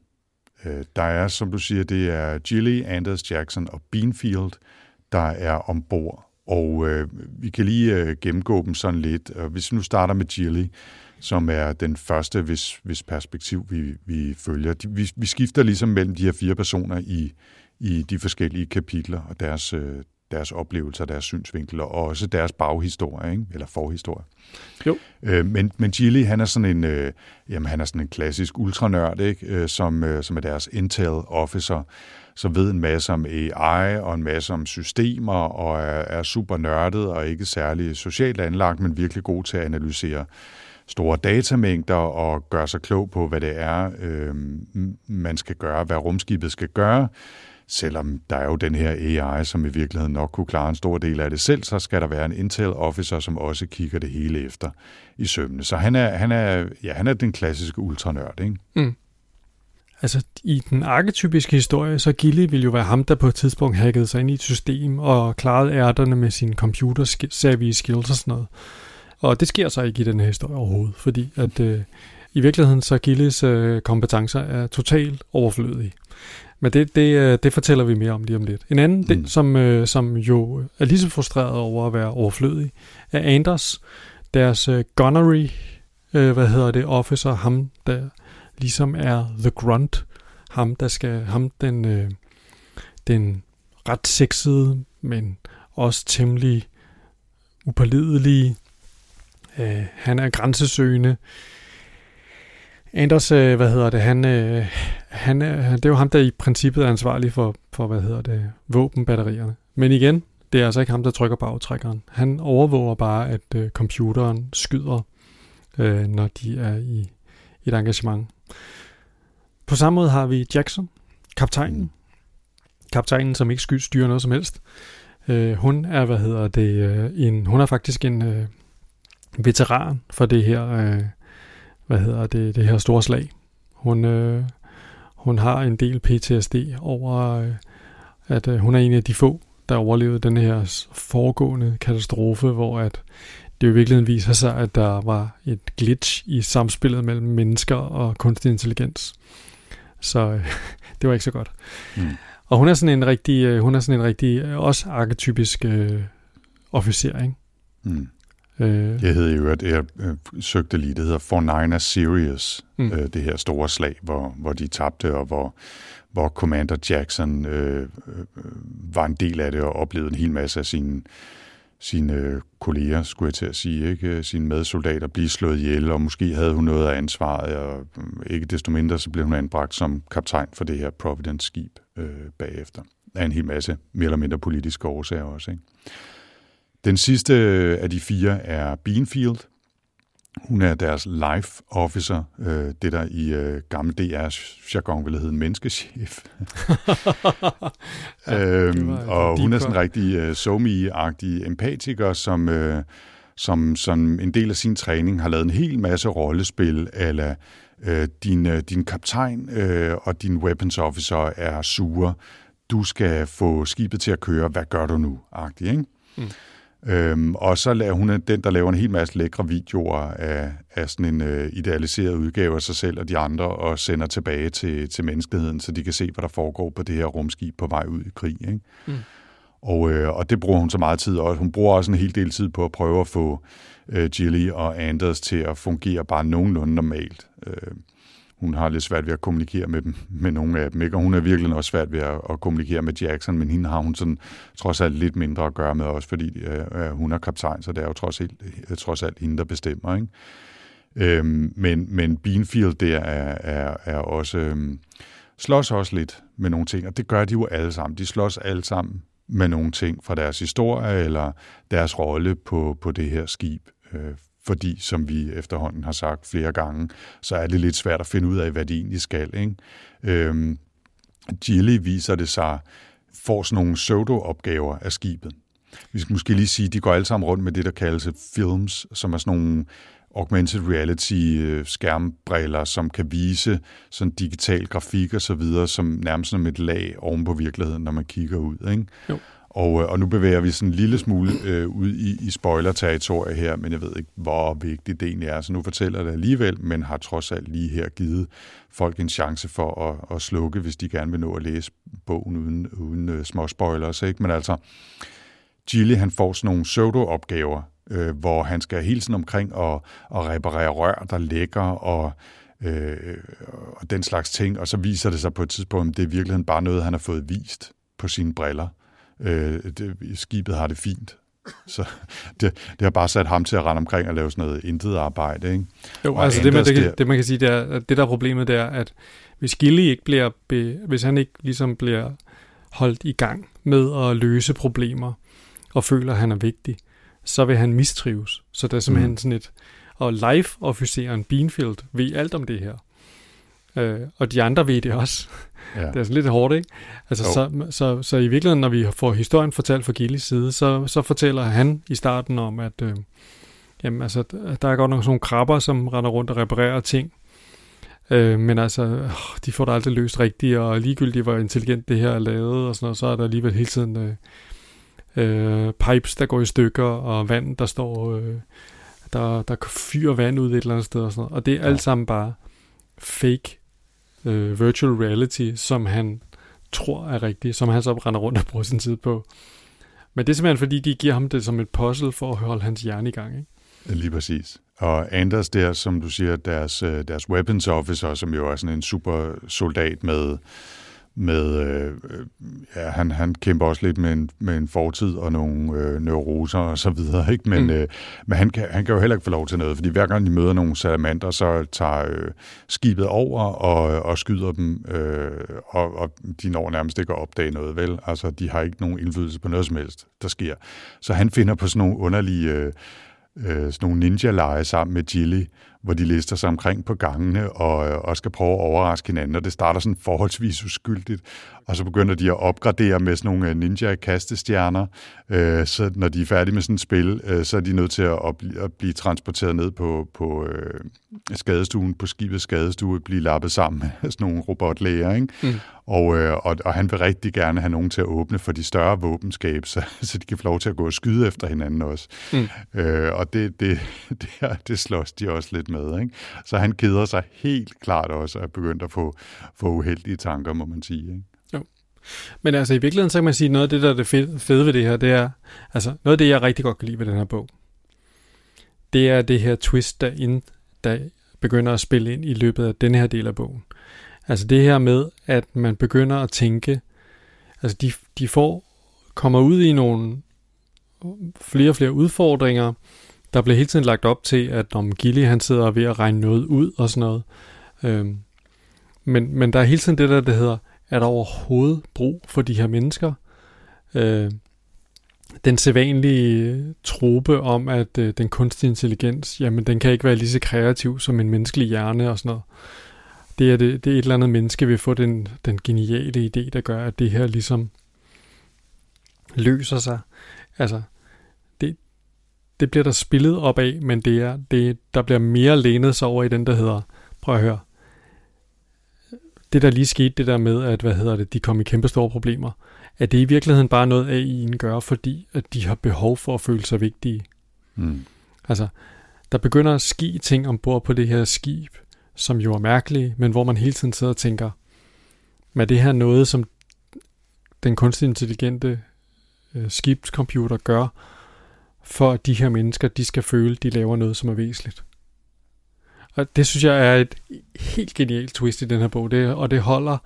S1: Øh, der er, som du siger, det er Gilly, Anders Jackson og Beanfield, der er ombord. Og øh, vi kan lige øh, gennemgå dem sådan lidt. Og hvis vi nu starter med Gilly, som er den første, hvis, hvis perspektiv vi, vi følger. De, vi, vi skifter ligesom mellem de her fire personer i, i de forskellige kapitler og deres, øh, deres oplevelser, deres synsvinkel, og også deres baghistorie, ikke? eller forhistorie.
S2: Jo.
S1: Øh, men, men Gilly, han er sådan en, øh, jamen, han er sådan en klassisk ultranørd, ikke? Øh, som, øh, som er deres intel officer, som ved en masse om AI og en masse om systemer, og er, er super nørdet og ikke særlig socialt anlagt, men virkelig god til at analysere store datamængder og gøre sig klog på, hvad det er, øh, man skal gøre, hvad rumskibet skal gøre selvom der er jo den her AI, som i virkeligheden nok kunne klare en stor del af det selv, så skal der være en Intel-officer, som også kigger det hele efter i sømne. Så han er, han er, ja, han er den klassiske ultranørd, ikke?
S2: Mm. Altså, i den arketypiske historie, så Gilly ville jo være ham, der på et tidspunkt hackede sig ind i et system og klarede ærterne med sine computer-savvy skills og sådan noget. Og det sker så ikke i den her historie overhovedet, fordi at øh, i virkeligheden så Gilles øh, kompetencer er totalt overflødige. Men det, det, øh, det fortæller vi mere om lige om lidt. En anden, mm. det, som, øh, som jo er lige så frustreret over at være overflødig, er Anders, deres uh, gunnery, uh, hvad hedder det, officer, ham der ligesom er the grunt, ham der skal, ham den, uh, den ret sexede, men også temmelig upålidelige, uh, han er grænsesøgende, Anders, øh, hvad hedder det, han, øh, han, er, det er jo ham, der i princippet er ansvarlig for, for hvad hedder det, våbenbatterierne. Men igen, det er altså ikke ham, der trykker på aftrækkeren. Han overvåger bare, at øh, computeren skyder, øh, når de er i, i et engagement. På samme måde har vi Jackson, kaptajnen. Kaptajnen, som ikke skyder styrer noget som helst. Øh, hun er, hvad hedder det, øh, en, hun er faktisk en øh, veteran for det her, øh, hvad hedder det, det her store slag. Hun, øh, hun har en del PTSD over, øh, at øh, hun er en af de få, der overlevede den her foregående katastrofe, hvor at det jo i virkeligheden viser sig, at der var et glitch i samspillet mellem mennesker og kunstig intelligens. Så øh, det var ikke så godt. Mm. Og hun er sådan en rigtig, hun er sådan en rigtig, også arketypisk øh, officer, ikke?
S1: Mm. Øh. Det hedder jo, at jeg øh, søgte lige, det hedder For Niner Serious, mm. øh, det her store slag, hvor, hvor de tabte, og hvor, hvor Commander Jackson øh, øh, var en del af det og oplevede en hel masse af sine, sine kolleger, skulle jeg til at sige, ikke? sine medsoldater blive slået ihjel, og måske havde hun noget af ansvaret, og ikke desto mindre så blev hun anbragt som kaptajn for det her Providence-skib øh, bagefter. Af en hel masse mere eller mindre politiske årsager også. Ikke? Den sidste af de fire er Beanfield. Hun er deres life officer, øh, det der i øh, gammel DR's jargon ville hedde en menneskechef. ja, øhm, og hun er sådan en rigtig øh, somi-agtig empatiker, som, øh, som, som en del af sin træning har lavet en hel masse rollespil, eller øh, din, øh, din kaptajn øh, og din weapons officer er sure. Du skal få skibet til at køre. Hvad gør du nu? Agtig, ikke? Mm. Øhm, og så laver hun den, der laver en hel masse lækre videoer af, af sådan en øh, idealiseret udgave af sig selv og de andre, og sender tilbage til, til menneskeheden, så de kan se, hvad der foregår på det her rumskib på vej ud i krig. Ikke? Mm. Og, øh, og det bruger hun så meget tid, og hun bruger også en hel del tid på at prøve at få øh, Jilly og Anders til at fungere bare nogenlunde normalt. Øh, hun har lidt svært ved at kommunikere med dem, med nogle af dem, ikke? og hun er virkelig også svært ved at, at kommunikere med Jackson, men hende har hun sådan, trods alt lidt mindre at gøre med også, fordi øh, øh hun er kaptajn, så det er jo trods alt, øh, trods alt hende, der bestemmer. Ikke? Øhm, men, men Beanfield der er, er, er også, øhm, slås også lidt med nogle ting, og det gør de jo alle sammen. De slås alle sammen med nogle ting fra deres historie eller deres rolle på, på det her skib. Øh, fordi, som vi efterhånden har sagt flere gange, så er det lidt svært at finde ud af, hvad de egentlig skal. Ikke? Øhm, Gilly viser det sig, får sådan nogle pseudo-opgaver af skibet. Vi skal måske lige sige, at de går alle sammen rundt med det, der kaldes films, som er sådan nogle augmented reality øh, skærmbriller, som kan vise sådan digital grafik og så videre, som nærmest som et lag oven på virkeligheden, når man kigger ud. Ikke? Jo. Og, øh, og nu bevæger vi sådan en lille smule øh, ud i, i spoiler-territoriet her, men jeg ved ikke, hvor vigtigt det egentlig er. Så nu fortæller jeg det alligevel, men har trods alt lige her givet folk en chance for at, at slukke, hvis de gerne vil nå at læse bogen uden, uden uh, små spoilers. Ikke? Men altså, Gilly han får sådan nogle pseudo-opgaver, øh, hvor han skal hele tiden omkring og, og reparere rør, der ligger, og øh, og den slags ting, og så viser det sig på et tidspunkt, at det er i virkeligheden bare noget, han har fået vist på sine briller øh, det, skibet har det fint. Så det, det har bare sat ham til at rende omkring og lave sådan noget intet arbejde. Ikke?
S2: Jo, og altså det man, det, det man kan sige, det, er, at det der er problemet, det er, at hvis Gilly ikke bliver, be, hvis han ikke ligesom bliver holdt i gang med at løse problemer, og føler, at han er vigtig, så vil han mistrives. Så der er simpelthen mm. sådan et, og life-officeren Beanfield ved alt om det her. Øh, og de andre ved det også. Ja. Det er sådan lidt hårdt, ikke? Altså, så, så, så i virkeligheden, når vi får historien fortalt fra Gillis side, så, så fortæller han i starten om, at øh, jamen, altså, der er godt nok sådan nogle krabber, som render rundt og reparerer ting. Øh, men altså, øh, de får det aldrig løst rigtigt, og ligegyldigt hvor intelligent det her er lavet, og sådan noget, så er der alligevel hele tiden øh, øh, pipes, der går i stykker, og vand, der står... Øh, der, der fyrer vand ud et eller andet sted og sådan noget. Og det er ja. alt sammen bare fake øh, virtual reality, som han tror er rigtig, som han så render rundt og bruger sin tid på. Men det er simpelthen fordi, de giver ham det som et puzzle for at holde hans hjerne i gang. Ikke?
S1: Lige præcis. Og Anders der, som du siger, deres, øh, deres weapons officer, som jo er sådan en super soldat med, med øh, ja, han, han kæmper også lidt med en, med en fortid og nogle øh, neuroser og så videre, ikke? Men, mm. øh, men han, kan, han kan jo heller ikke få lov til noget, fordi hver gang de møder nogle salamander, så tager øh, skibet over og, og skyder dem, øh, og, og de når nærmest ikke at opdage noget, vel? Altså, de har ikke nogen indflydelse på noget som helst, der sker. Så han finder på sådan nogle underlige... Øh, øh, sådan nogle ninja-lege sammen med Gilly, hvor de lister sig omkring på gangene og, øh, og skal prøve at overraske hinanden, og det starter sådan forholdsvis uskyldigt, og så begynder de at opgradere med sådan nogle øh, ninja-kastestjerner, øh, så når de er færdige med sådan et spil, øh, så er de nødt til at, blive, at blive transporteret ned på, på øh, skadestuen, på skibets skadestue, blive lappet sammen med sådan nogle robotlæger, ikke? Mm. Og, øh, og, og han vil rigtig gerne have nogen til at åbne for de større våbenskab, så, så de kan få lov til at gå og skyde efter hinanden også. Mm. Øh, og det, det, det, det slås de også lidt med. Ikke? Så han keder sig helt klart også at begyndt at få, få uheldige tanker, må man sige. Ikke? Jo.
S2: Men altså i virkeligheden, så kan man sige, noget af det, der er det fede ved det her, det er, altså noget af det, jeg rigtig godt kan lide ved den her bog, det er det her twist, der, ind, der begynder at spille ind i løbet af den her del af bogen. Altså det her med, at man begynder at tænke, altså de, de får, kommer ud i nogle flere og flere udfordringer, der bliver hele tiden lagt op til, at om Gilly han sidder ved at regne noget ud og sådan noget. Øhm, men, men der er hele tiden det der, der hedder, er der overhovedet brug for de her mennesker? Øh, den sædvanlige øh, trope om, at øh, den kunstige intelligens, jamen den kan ikke være lige så kreativ som en menneskelig hjerne og sådan noget. Det er, det, det er et eller andet menneske, vil få den, den geniale idé, der gør, at det her ligesom løser sig. Altså, det bliver der spillet op af, men det er, det, der bliver mere lænet sig over i den, der hedder, prøv at høre, det der lige skete, det der med, at hvad hedder det, de kom i kæmpe store problemer, er det i virkeligheden bare noget, AI'en gør, fordi at de har behov for at føle sig vigtige. Mm. Altså, der begynder at ske ting ombord på det her skib, som jo er mærkelige, men hvor man hele tiden sidder og tænker, er det her noget, som den kunstig intelligente øh, skibscomputer gør, for at de her mennesker, de skal føle, de laver noget, som er væsentligt. Og det synes jeg er et helt genialt twist i den her bog, det, og det holder,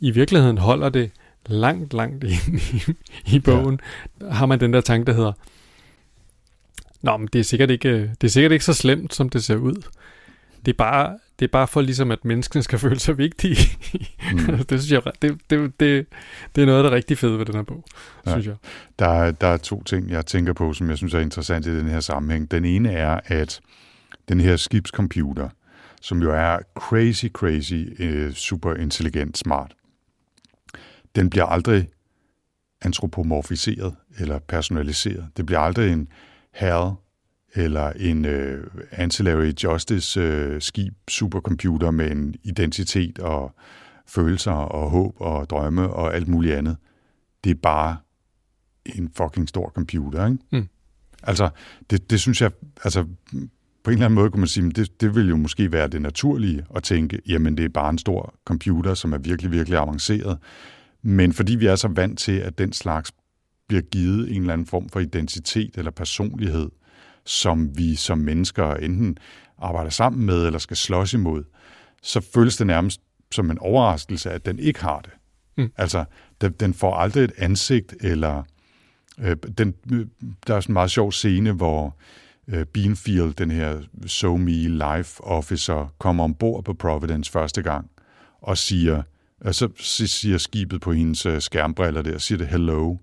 S2: i virkeligheden holder det langt, langt ind i, i bogen, ja. har man den der tanke, der hedder, Nå, men det er, sikkert ikke, det er sikkert ikke så slemt, som det ser ud. Det er bare, det er bare for ligesom, at menneskene skal føle sig vigtige. Mm. det synes jeg, det, det, det, det er noget, der er rigtig fedt ved den her bog, ja. synes jeg.
S1: Der, der er to ting, jeg tænker på, som jeg synes er interessant i den her sammenhæng. Den ene er, at den her skibscomputer, som jo er crazy, crazy, uh, super intelligent, smart, den bliver aldrig antropomorfiseret eller personaliseret. Det bliver aldrig en herre eller en øh, ancillary justice øh, skib supercomputer med en identitet og følelser og håb og drømme og alt muligt andet. Det er bare en fucking stor computer, ikke? Mm. Altså, det, det synes jeg, altså, på en eller anden måde kunne man sige, det, det vil jo måske være det naturlige at tænke, jamen det er bare en stor computer, som er virkelig, virkelig avanceret. Men fordi vi er så vant til, at den slags bliver givet en eller anden form for identitet eller personlighed, som vi som mennesker enten arbejder sammen med eller skal slås imod, så føles det nærmest som en overraskelse, at den ikke har det. Mm. Altså, den, den får aldrig et ansigt, eller øh, den, der er sådan en meget sjov scene, hvor øh, Beanfield, den her So Me Life Officer, kommer ombord på Providence første gang, og siger, og så siger skibet på hendes øh, skærmbriller der, siger det hello,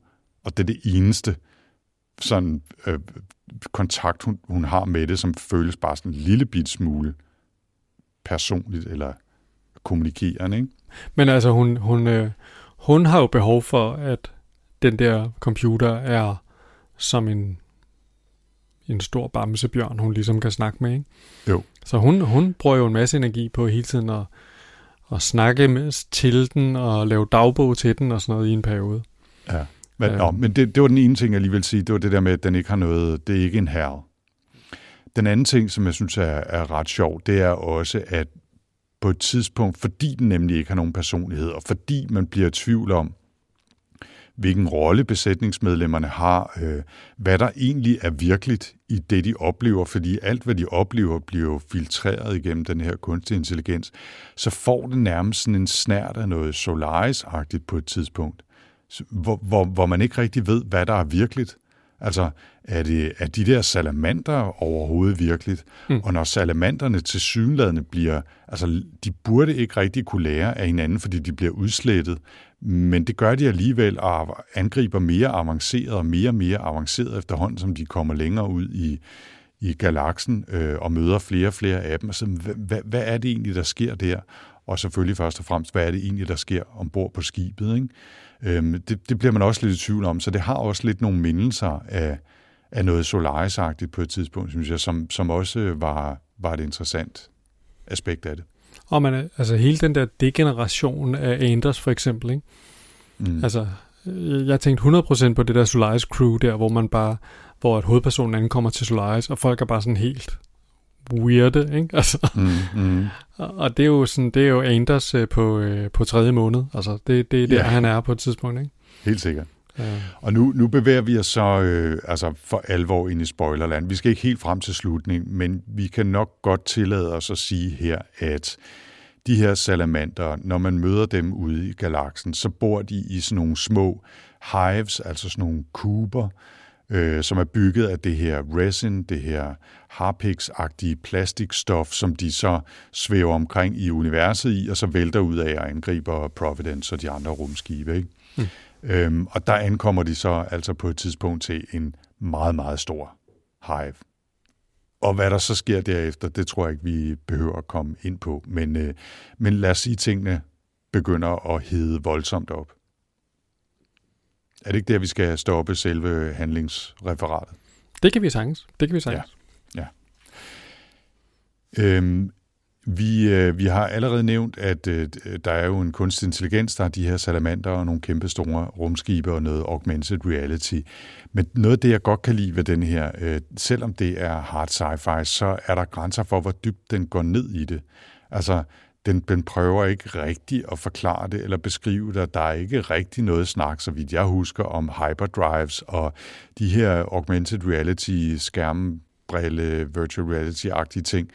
S1: og det er det eneste sådan øh, kontakt, hun, hun har med det, som føles bare sådan en lille bit smule personligt eller kommunikerende. Ikke?
S2: Men altså, hun, hun, øh, hun har jo behov for, at den der computer er som en, en stor bamsebjørn, hun ligesom kan snakke med. Ikke?
S1: Jo.
S2: Så hun, hun bruger jo en masse energi på hele tiden at, at snakke med, til den og lave dagbog til den og sådan noget i en periode.
S1: Ja. Men, øh. nå, men det, det var den ene ting, jeg lige vil sige, det var det der med, at den ikke har noget, det er ikke en herre. Den anden ting, som jeg synes er, er ret sjov, det er også, at på et tidspunkt, fordi den nemlig ikke har nogen personlighed, og fordi man bliver i tvivl om, hvilken rolle besætningsmedlemmerne har, øh, hvad der egentlig er virkeligt i det, de oplever, fordi alt, hvad de oplever, bliver filtreret igennem den her kunstig intelligens, så får det nærmest sådan en snært af noget Solaris-agtigt på et tidspunkt, hvor, hvor, hvor man ikke rigtig ved, hvad der er virkeligt. Altså, er, det, er de der salamander overhovedet virkeligt? Mm. Og når salamanderne til synladende bliver, altså de burde ikke rigtig kunne lære af hinanden, fordi de bliver udslettet, men det gør de alligevel og angriber mere avanceret og mere og mere avanceret efterhånden, som de kommer længere ud i, i galaksen øh, og møder flere og flere af dem. Altså, hvad, hvad er det egentlig, der sker der? Og selvfølgelig først og fremmest, hvad er det egentlig, der sker ombord på skibet? Ikke? Øhm, det, det bliver man også lidt i tvivl om, så det har også lidt nogle mindelser af, af noget solaris på et tidspunkt, synes jeg, som, som også var, var et interessant aspekt af det.
S2: Og man, altså hele den der degeneration af Anders for eksempel, ikke? Mm. Altså, jeg tænkte 100% på det der Solaris crew der, hvor man bare, hvor at hovedpersonen ankommer til Solaris, og folk er bare sådan helt weirde, ikke? Altså, mm, mm. Og det er jo sådan, det er jo Anders øh, på, øh, på tredje måned. Altså, det, det er der, ja. han er på et tidspunkt, ikke?
S1: Helt sikkert. Ja. Og nu, nu bevæger vi os så øh, altså for alvor ind i spoilerland. Vi skal ikke helt frem til slutningen, men vi kan nok godt tillade os at sige her, at de her salamander, når man møder dem ude i galaksen, så bor de i sådan nogle små hives, altså sådan nogle kuber, øh, som er bygget af det her resin, det her harpix-agtige plastikstof, som de så svæver omkring i universet i, og så vælter ud af og angriber Providence og de andre rumskibe. Ikke? Mm. Øhm, og der ankommer de så altså på et tidspunkt til en meget, meget stor hive. Og hvad der så sker derefter, det tror jeg ikke, vi behøver at komme ind på. Men, øh, men lad os sige, at tingene begynder at hede voldsomt op. Er det ikke der, vi skal stoppe selve handlingsreferatet?
S2: Det kan vi sagtens. Det kan vi sagtens.
S1: Ja. Øhm, vi, øh, vi har allerede nævnt, at øh, der er jo en kunstig intelligens, der er de her salamander og nogle kæmpe store rumskibe og noget augmented reality. Men noget af det, jeg godt kan lide ved den her, øh, selvom det er hard sci-fi, så er der grænser for, hvor dybt den går ned i det. Altså, den, den prøver ikke rigtigt at forklare det eller beskrive det. Der er ikke rigtig noget snak, så vidt jeg husker, om hyperdrives og de her augmented reality, skærmbrille, virtual reality-agtige ting.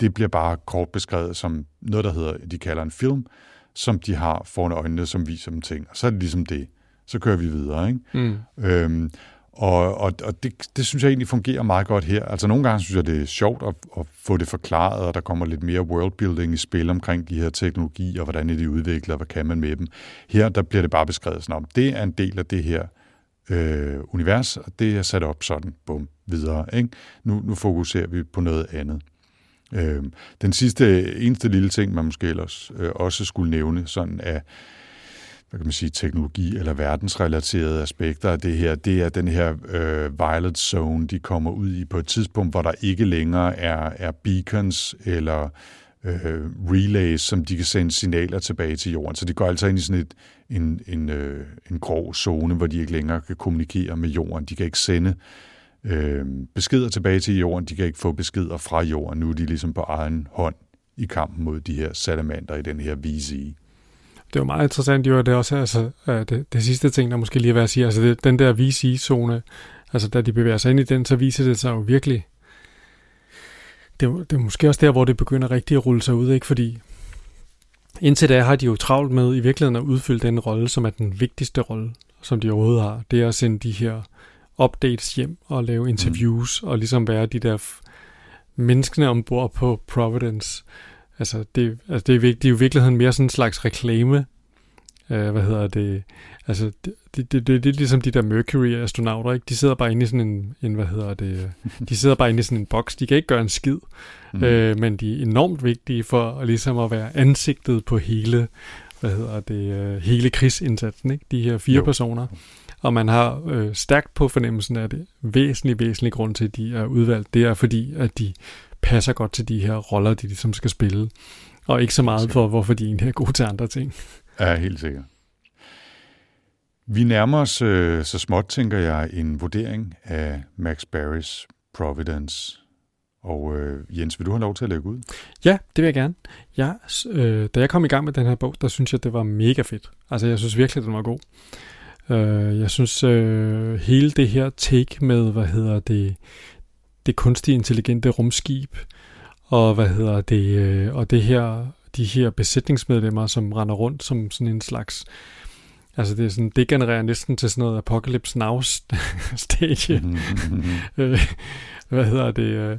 S1: Det bliver bare kort beskrevet som noget, der hedder, de kalder en film, som de har foran øjnene, som viser dem ting. Og så er det ligesom det. Så kører vi videre. Ikke? Mm. Øhm, og, og, og det, det synes jeg egentlig fungerer meget godt her. Altså nogle gange synes jeg, det er sjovt at, at få det forklaret, og der kommer lidt mere worldbuilding i spil omkring de her teknologier, og hvordan er de udviklet, og hvad kan man med dem. Her der bliver det bare beskrevet sådan om, det er en del af det her øh, univers, og det er sat op sådan, bum, videre. Ikke? Nu, nu fokuserer vi på noget andet. Øh, den sidste, eneste lille ting, man måske ellers øh, også skulle nævne, sådan er, hvad kan man sige, teknologi eller verdensrelaterede aspekter af det her, det er den her øh, violet zone, de kommer ud i på et tidspunkt, hvor der ikke længere er, er beacons eller øh, relays, som de kan sende signaler tilbage til jorden. Så de går altså ind i sådan et, en, en, øh, en grå zone, hvor de ikke længere kan kommunikere med jorden. De kan ikke sende øh, øh, beskeder tilbage til jorden, de kan ikke få beskeder fra jorden. Nu er de ligesom på egen hånd i kampen mod de her salamander i den her VZ
S2: det var meget interessant, jo, at det også altså, øh, det, det sidste ting, der måske lige er værd at sige, altså det, den der VC-zone, altså da de bevæger sig ind i den, så viser det sig jo virkelig, det, det er måske også der, hvor det begynder rigtig at rulle sig ud, ikke? Fordi indtil da har de jo travlt med i virkeligheden at udfylde den rolle, som er den vigtigste rolle, som de overhovedet har. Det er at sende de her updates hjem og lave interviews mm. og ligesom være de der menneskene ombord på Providence, Altså, det, altså det, er, det er jo i virkeligheden mere sådan en slags reklame. Uh, hvad hedder det? Altså, det, det, det, det, det er ligesom de der Mercury-astronauter, ikke? De sidder bare inde i sådan en, en hvad hedder det? De sidder bare inde i sådan en boks. De kan ikke gøre en skid. Mm. Uh, men de er enormt vigtige for ligesom at være ansigtet på hele, hvad hedder det? Uh, hele krigsindsatsen, ikke? De her fire jo. personer. Og man har øh, stærkt på fornemmelsen af det. Væsentlig, væsentlig grund til, at de er udvalgt. Det er fordi, at de passer godt til de her roller, de ligesom skal spille. Og ikke så meget for, hvorfor de egentlig er gode til andre ting.
S1: Ja, helt sikkert. Vi nærmer os øh, så småt, tænker jeg, en vurdering af Max Barrys Providence. Og øh, Jens, vil du have lov til at lægge ud?
S2: Ja, det vil jeg gerne. Jeg, øh, da jeg kom i gang med den her bog, der synes jeg, det var mega fedt. Altså, jeg synes virkelig, den var god. Øh, jeg synes, øh, hele det her take med, hvad hedder det, det kunstige intelligente rumskib, og hvad hedder det, øh, og det her, de her besætningsmedlemmer, som render rundt som sådan en slags, altså det er sådan, det genererer næsten til sådan noget Apocalypse Now stage. Mm-hmm. hvad hedder det, øh,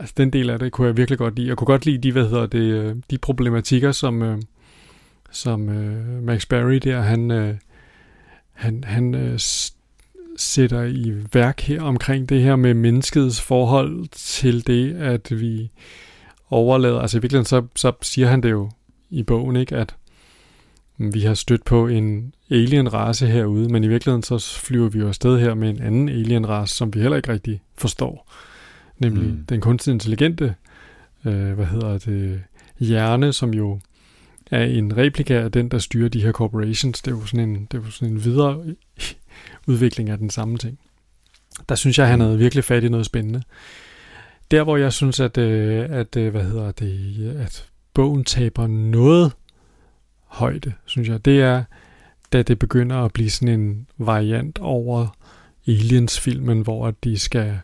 S2: altså den del af det kunne jeg virkelig godt lide. Jeg kunne godt lide de, hvad hedder det, øh, de problematikker, som, øh, som øh, Max Barry der, han, øh, han, han øh, sætter i værk her omkring det her med menneskets forhold til det, at vi overlader, altså i virkeligheden så, så siger han det jo i bogen, ikke, at vi har stødt på en alien-race herude, men i virkeligheden så flyver vi jo afsted her med en anden alien-race, som vi heller ikke rigtig forstår. Nemlig mm. den kunstig intelligente, øh, hvad hedder det, hjerne, som jo er en replika af den, der styrer de her corporations. Det er jo sådan en, det er jo sådan en videre udvikling af den samme ting. Der synes jeg, han havde virkelig fat i noget spændende. Der, hvor jeg synes, at, øh, at øh, hvad hedder det, at bogen taber noget højde, synes jeg, det er, da det begynder at blive sådan en variant over Aliens-filmen, hvor de skal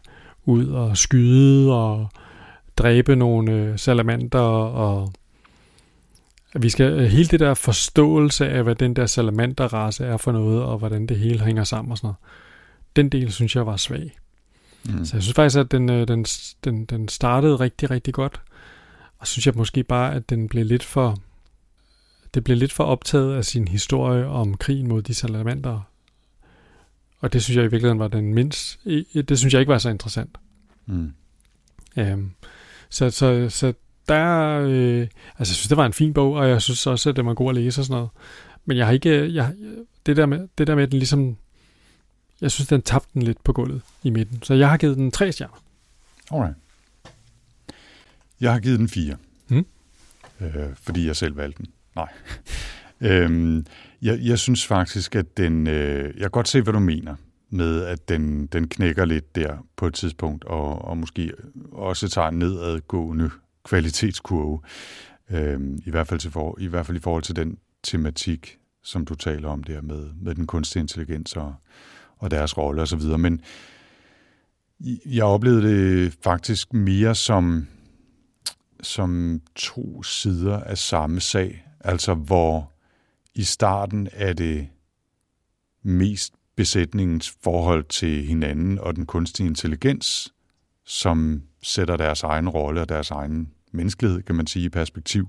S2: ud og skyde og dræbe nogle øh, salamander og vi skal øh, hele det der forståelse af, hvad den der salamanderrace er for noget, og hvordan det hele hænger sammen og sådan noget. Den del synes jeg var svag. Mm. Så jeg synes faktisk, at den, øh, den, den, den startede rigtig, rigtig godt. Og synes jeg måske bare, at den blev lidt for det blev lidt for optaget af sin historie om krigen mod de salamander. Og det synes jeg i virkeligheden var den mindst... Det synes jeg ikke var så interessant. Mm. Um, så, så, så der... Øh, altså, jeg synes, det var en fin bog, og jeg synes også, at det var god at læse og sådan noget. Men jeg har ikke... Jeg, det, der med, det der med, at den ligesom... Jeg synes, den tabte den lidt på gulvet i midten. Så jeg har givet den tre stjerner.
S1: Alright. Jeg har givet den fire. Mm. Øh, fordi jeg selv valgte den. Nej. øhm, jeg, jeg synes faktisk, at den... Øh, jeg kan godt se, hvad du mener med, at den, den knækker lidt der på et tidspunkt, og, og måske også tager en nedadgående kvalitetskurve, øh, i, hvert fald til for, i hvert fald i forhold til den tematik, som du taler om der med, med den kunstige intelligens og, og deres rolle osv. Men jeg oplevede det faktisk mere som, som to sider af samme sag. Altså hvor i starten er det mest besætningens forhold til hinanden og den kunstige intelligens, som sætter deres egen rolle og deres egen menneskelighed, kan man sige, i perspektiv.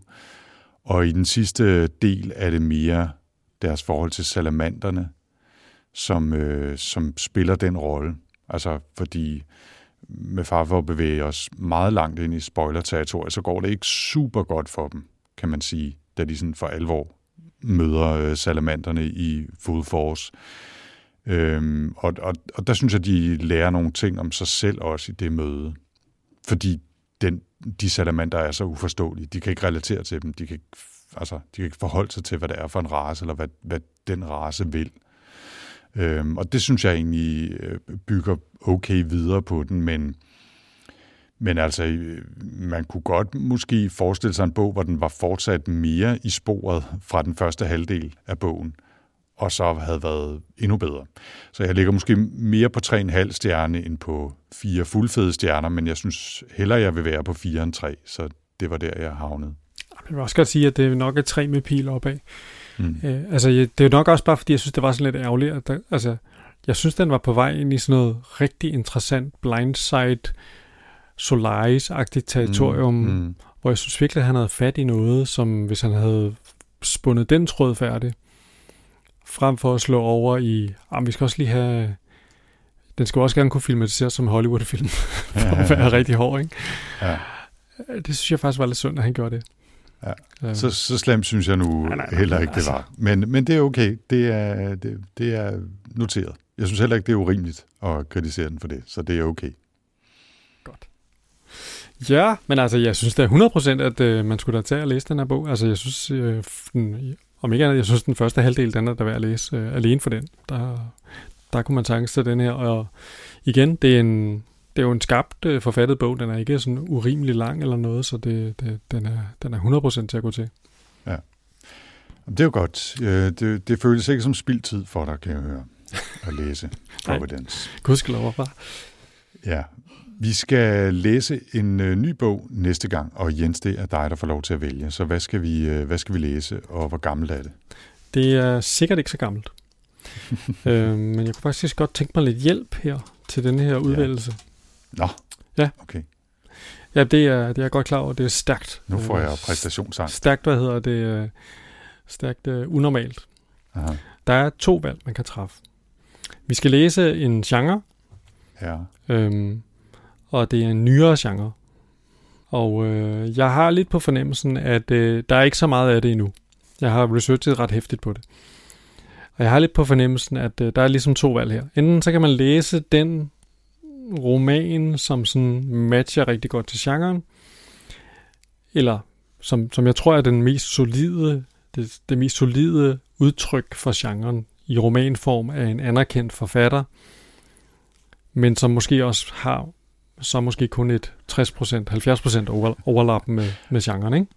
S1: Og i den sidste del er det mere deres forhold til salamanderne, som, øh, som spiller den rolle. Altså fordi med far for at bevæge os meget langt ind i spoiler-territoriet, så går det ikke super godt for dem, kan man sige, da de sådan for alvor møder øh, salamanderne i full force. Øhm, og, og, og der synes jeg, de lærer nogle ting om sig selv også i det møde. Fordi den, de salamander er så uforståelige. De kan ikke relatere til dem. De kan ikke, altså, de kan ikke forholde sig til, hvad det er for en race, eller hvad, hvad den race vil. Øhm, og det synes jeg egentlig øh, bygger okay videre på den, men, men altså, øh, man kunne godt måske forestille sig en bog, hvor den var fortsat mere i sporet fra den første halvdel af bogen og så havde været endnu bedre. Så jeg ligger måske mere på 3,5 stjerne end på fire fuldfede stjerner, men jeg synes hellere, jeg vil være på 4 end 3, så det var der, jeg havnede.
S2: Jeg vil også godt sige, at det er nok et 3 med pil opad. Mm. Øh, altså, det er nok også bare, fordi jeg synes, det var sådan lidt ærgerligt. At der, altså, jeg synes, den var på vej ind i sådan noget rigtig interessant blindside Solaris-agtigt territorium, mm. Mm. hvor jeg synes virkelig, at han havde fat i noget, som hvis han havde spundet den tråd færdig, frem for at slå over i, ah, vi skal også lige have, den skal også gerne kunne filmatiseres som Hollywood-film, for ja, ja, ja. at være rigtig hård, ikke? Ja. Det synes jeg faktisk var lidt sundt, at han gjorde det.
S1: Ja. Øhm. Så, så slemt synes jeg nu nej, nej, nej, heller ikke, det altså. var. Men, men det er okay. Det er, det, det er noteret. Jeg synes heller ikke, det er urimeligt at kritisere den for det, så det er okay.
S2: Godt. Ja, men altså, jeg synes da 100% at øh, man skulle da tage og læse den her bog. Altså, jeg synes, øh, den, om ikke andet, jeg synes, den første halvdel, den er der værd at læse øh, alene for den. Der, der kunne man tanke til den her, og igen, det er en, det er jo en skabt øh, forfattet bog, den er ikke sådan urimelig lang eller noget, så det, det, den, er, den er 100% til at gå til.
S1: Ja. Det er jo godt. Øh, Det, det føles ikke som spildtid for dig, kan jeg høre, at læse
S2: Nej.
S1: Providence.
S2: Gudskelov, bare.
S1: Ja. Vi skal læse en ø, ny bog næste gang, og Jens, det er dig, der får lov til at vælge. Så hvad skal vi, øh, hvad skal vi læse, og hvor gammelt er det?
S2: Det er sikkert ikke så gammelt. øh, men jeg kunne faktisk godt tænke mig lidt hjælp her til denne her udvælgelse.
S1: Nå,
S2: Ja.
S1: okay.
S2: Ja, det er, det er jeg godt klar over. Det er stærkt.
S1: Nu får
S2: Øh,
S1: jeg præstationsangst.
S2: Stærkt, hvad hedder det? øh, Stærkt uh, unormalt.
S1: Aha.
S2: Der er to valg, man kan træffe. Vi skal læse en genre,
S1: Ja.
S2: øhm, og det er en nyere genre. Og øh, jeg har lidt på fornemmelsen, at øh, der er ikke så meget af det endnu. Jeg har researchet ret hæftigt på det. Og jeg har lidt på fornemmelsen, at øh, der er ligesom to valg her. Enten så kan man læse den roman, som sådan matcher rigtig godt til genren, eller som, som jeg tror er den mest solide, det, det mest solide udtryk for genren i romanform af en anerkendt forfatter, men som måske også har så måske kun et 60%, 70% over, overlap med, med genren, ikke?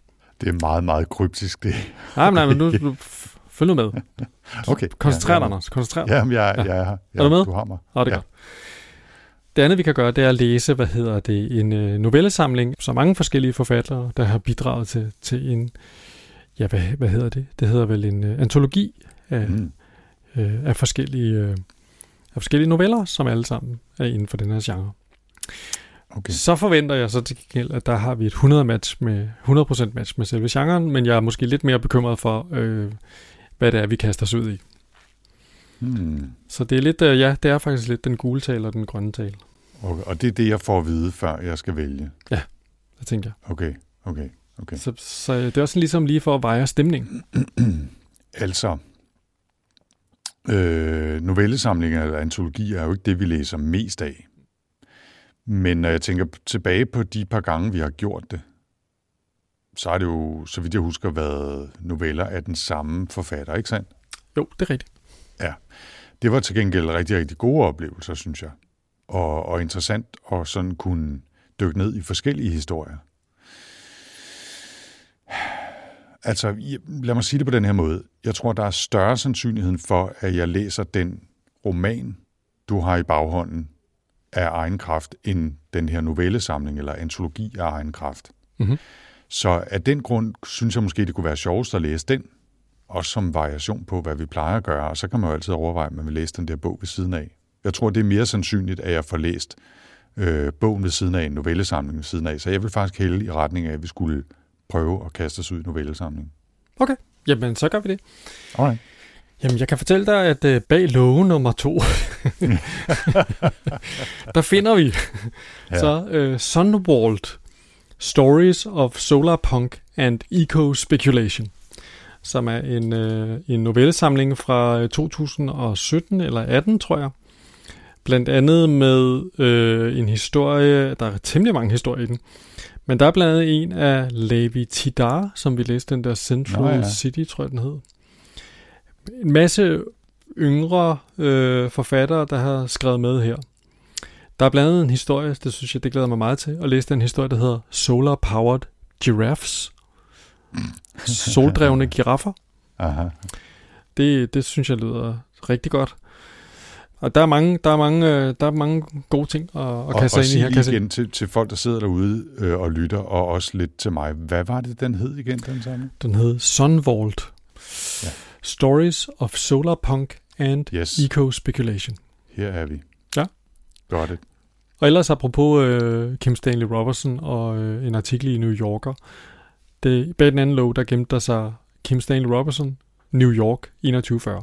S1: Det er meget, meget kryptisk, det.
S2: Nej, men, nej, men nu, nu følg nu med.
S1: Okay.
S2: Koncentrer
S1: ja,
S2: dig,
S1: ja.
S2: Anders. Koncentrer dig.
S1: Jamen, jeg,
S2: Ja.
S1: jeg er her. Ja,
S2: Er du med?
S1: Du har mig.
S2: Nå, det er
S1: Ja.
S2: godt. Det andet, vi kan gøre, det er at læse, hvad hedder det, en øh, novellesamling, så mange forskellige forfattere, der har bidraget til, til en, ja, hvad, hvad hedder det? Det hedder vel en øh, antologi af,
S1: Mm.
S2: øh, af, forskellige, øh, af forskellige noveller, som alle sammen er inden for den her genre.
S1: Okay.
S2: Så forventer jeg så til gengæld, at der har vi et 100 match med 100% match med selve genren, men jeg er måske lidt mere bekymret for, øh, hvad det er, vi kaster os ud i.
S1: Hmm.
S2: Så det er lidt, øh, ja, det er faktisk lidt den gule tale og den grønne tale.
S1: Okay. Og det er det, jeg får at vide, før jeg skal vælge.
S2: Det tænker jeg.
S1: Okay, okay, okay.
S2: Så, så det er også ligesom lige for at veje stemning.
S1: Altså, øh, novellesamlinger eller antologier er jo ikke det, vi læser mest af. Men når jeg tænker tilbage på de par gange, vi har gjort det, så er det jo, så vidt jeg husker, været noveller af den samme forfatter, ikke sandt?
S2: Jo, det er rigtigt.
S1: Det var til gengæld rigtig, rigtig gode oplevelser, synes jeg. Og, og interessant at sådan kunne dykke ned i forskellige historier. Altså, lad mig sige det på den her måde. Jeg tror, der er større sandsynlighed for, at jeg læser den roman, du har i baghånden, af egen kraft, end den her novellesamling eller antologi af egen kraft.
S2: Mhm.
S1: Så af den grund synes jeg måske, det kunne være sjovest at læse den, også som variation på, hvad vi plejer at gøre, og så kan man jo altid overveje, om man vil læse den der bog ved siden af. Jeg tror, det er mere sandsynligt, at jeg får læst øh, bogen ved siden af, en novellesamling ved siden af, så jeg vil faktisk hælde i retning af, at vi skulle prøve at kaste os ud i novellesamlingen.
S2: Okay, jamen så gør vi det.
S1: Alright.
S2: Jamen, jeg kan fortælle dig, at øh, bag låge nummer to, der finder vi
S1: Ja.
S2: så øh, Sunwald, Stories of Solar Punk and Eco Speculation, som er en, øh, en novellesamling fra øh, 2017 eller 18, tror jeg. Blandt andet med øh, en historie, der er temmelig mange historier i den, men der er blandt andet en af Levi Tidar, som vi læste, den der Central
S1: Nå, ja.
S2: City, tror jeg den hed. En masse yngre øh, forfattere, der har skrevet med her. Der er blandt andet en historie, det synes jeg, det glæder mig meget til, at læse den historie, der hedder Solar Powered Giraffes. Soldrevne giraffer.
S1: Aha.
S2: Det, det synes jeg lyder rigtig godt. Og der er mange, der er mange, øh, der er mange gode ting at, at
S1: Og,
S2: kaste
S1: og
S2: ind i her. se.
S1: igen til, til folk, der sidder derude øh, og lytter, og også lidt til mig. Hvad var det, den hed igen, den samme?
S2: Den hed Sunvault.
S1: Ja.
S2: Stories of Solar Punk and
S1: Yes,
S2: Eco Speculation.
S1: her er vi.
S2: Ja.
S1: Godt det.
S2: Og ellers apropos øh, Kim Stanley Robertson og øh, en artikel i New Yorker. Det, bag den anden låg, der gemte der sig Kim Stanley Robertson, New York 2140.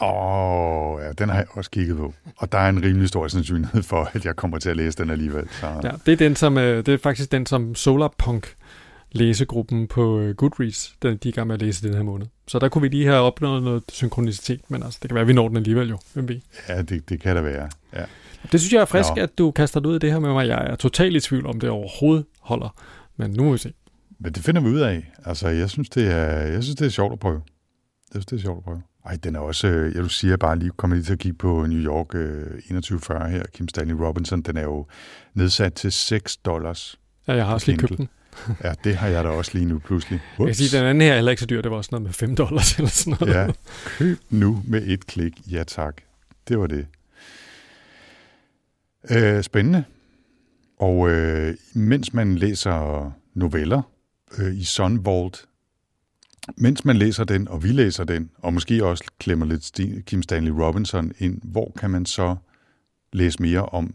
S1: Åh, oh, ja, den har jeg også kigget på. Og der er en rimelig stor sandsynlighed for, at jeg kommer til at læse den alligevel. Så,
S2: Ja, det er, den, som, øh, det er faktisk den, som Solarpunk læsegruppen på øh, Goodreads, den, de er i gang med at læse den her måned. Så der kunne vi lige have opnået noget synkronicitet, men altså, det kan være, at vi når den alligevel jo. Hvem ved?
S1: ja det, det kan der være. Ja.
S2: Det synes jeg er frisk,
S1: Nå.
S2: at du kaster dig ud i det her med mig. Jeg er totalt i tvivl om det overhovedet holder. Men nu må vi se.
S1: Men det finder vi ud af. Altså, jeg synes, det er, jeg synes, det er sjovt at prøve. Jeg synes, det er sjovt at prøve. Ej, den er også, øh, jeg du siger bare lige, kommer lige til at kigge på New York øh, 2140 her, Kim Stanley Robinson, den er jo nedsat til 6 dollars.
S2: Ja, jeg har også lige købt den.
S1: Ja, det har jeg da også lige nu pludselig.
S2: Jeg kan sige, den anden her er heller ikke så dyr. Det var også noget med 5 dollars eller sådan noget.
S1: Ja, køb nu med et klik. Ja tak. Det var det. Øh, spændende. Og øh, mens man læser noveller øh, i Sunvault, mens man læser den, og vi læser den, og måske også klemmer lidt Sti- Kim Stanley Robinson ind, hvor kan man så læse mere om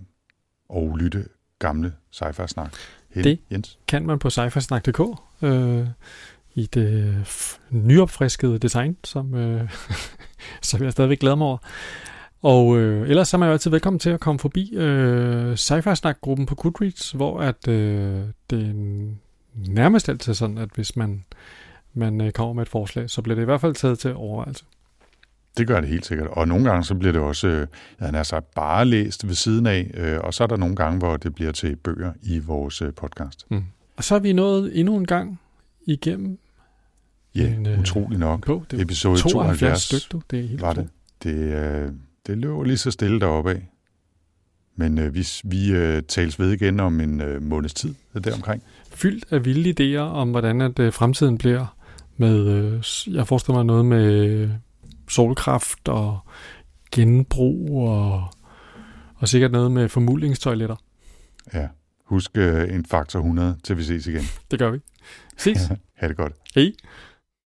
S1: og lytte gamle sci-fi-snak? Hen,
S2: Det-
S1: Jens?
S2: Kan man på sci-fi-snak.dk øh, i det f- nyopfriskede design, som, øh, som jeg stadigvæk glæder mig over. Og øh, ellers så er man jo altid velkommen til at komme forbi øh, sci-fi-snak-gruppen på Goodreads, hvor at, øh, det er nærmest altid sådan, at hvis man, man øh, kommer med et forslag, så bliver det i hvert fald taget til overvejelse.
S1: Det gør det helt sikkert. Og nogle gange så bliver det også, øh, havde nær sagt, bare læst ved siden af, øh, og så er der nogle gange, hvor det bliver til bøger i vores øh, podcast.
S2: Mm. Og så er vi nået endnu en gang igennem
S1: Ja,
S2: En, øh,
S1: utrolig nok.
S2: på det er
S1: Episode
S2: 72
S1: 72
S2: styk, du. Det er helt
S1: var det. Det, øh, det løber lige så stille deroppe af. Men øh, vi, vi øh, tales ved igen om en øh, måneds tid, er det omkring.
S2: fyldt af vilde idéer om, hvordan at øh, fremtiden bliver med, øh, jeg forestiller mig noget med solkraft og genbrug og, og sikkert noget med formulingstoiletter.
S1: Ja. Husk øh, en faktor 100, til vi ses igen.
S2: Det gør vi. Ses.
S1: ha' det godt.
S2: Hej.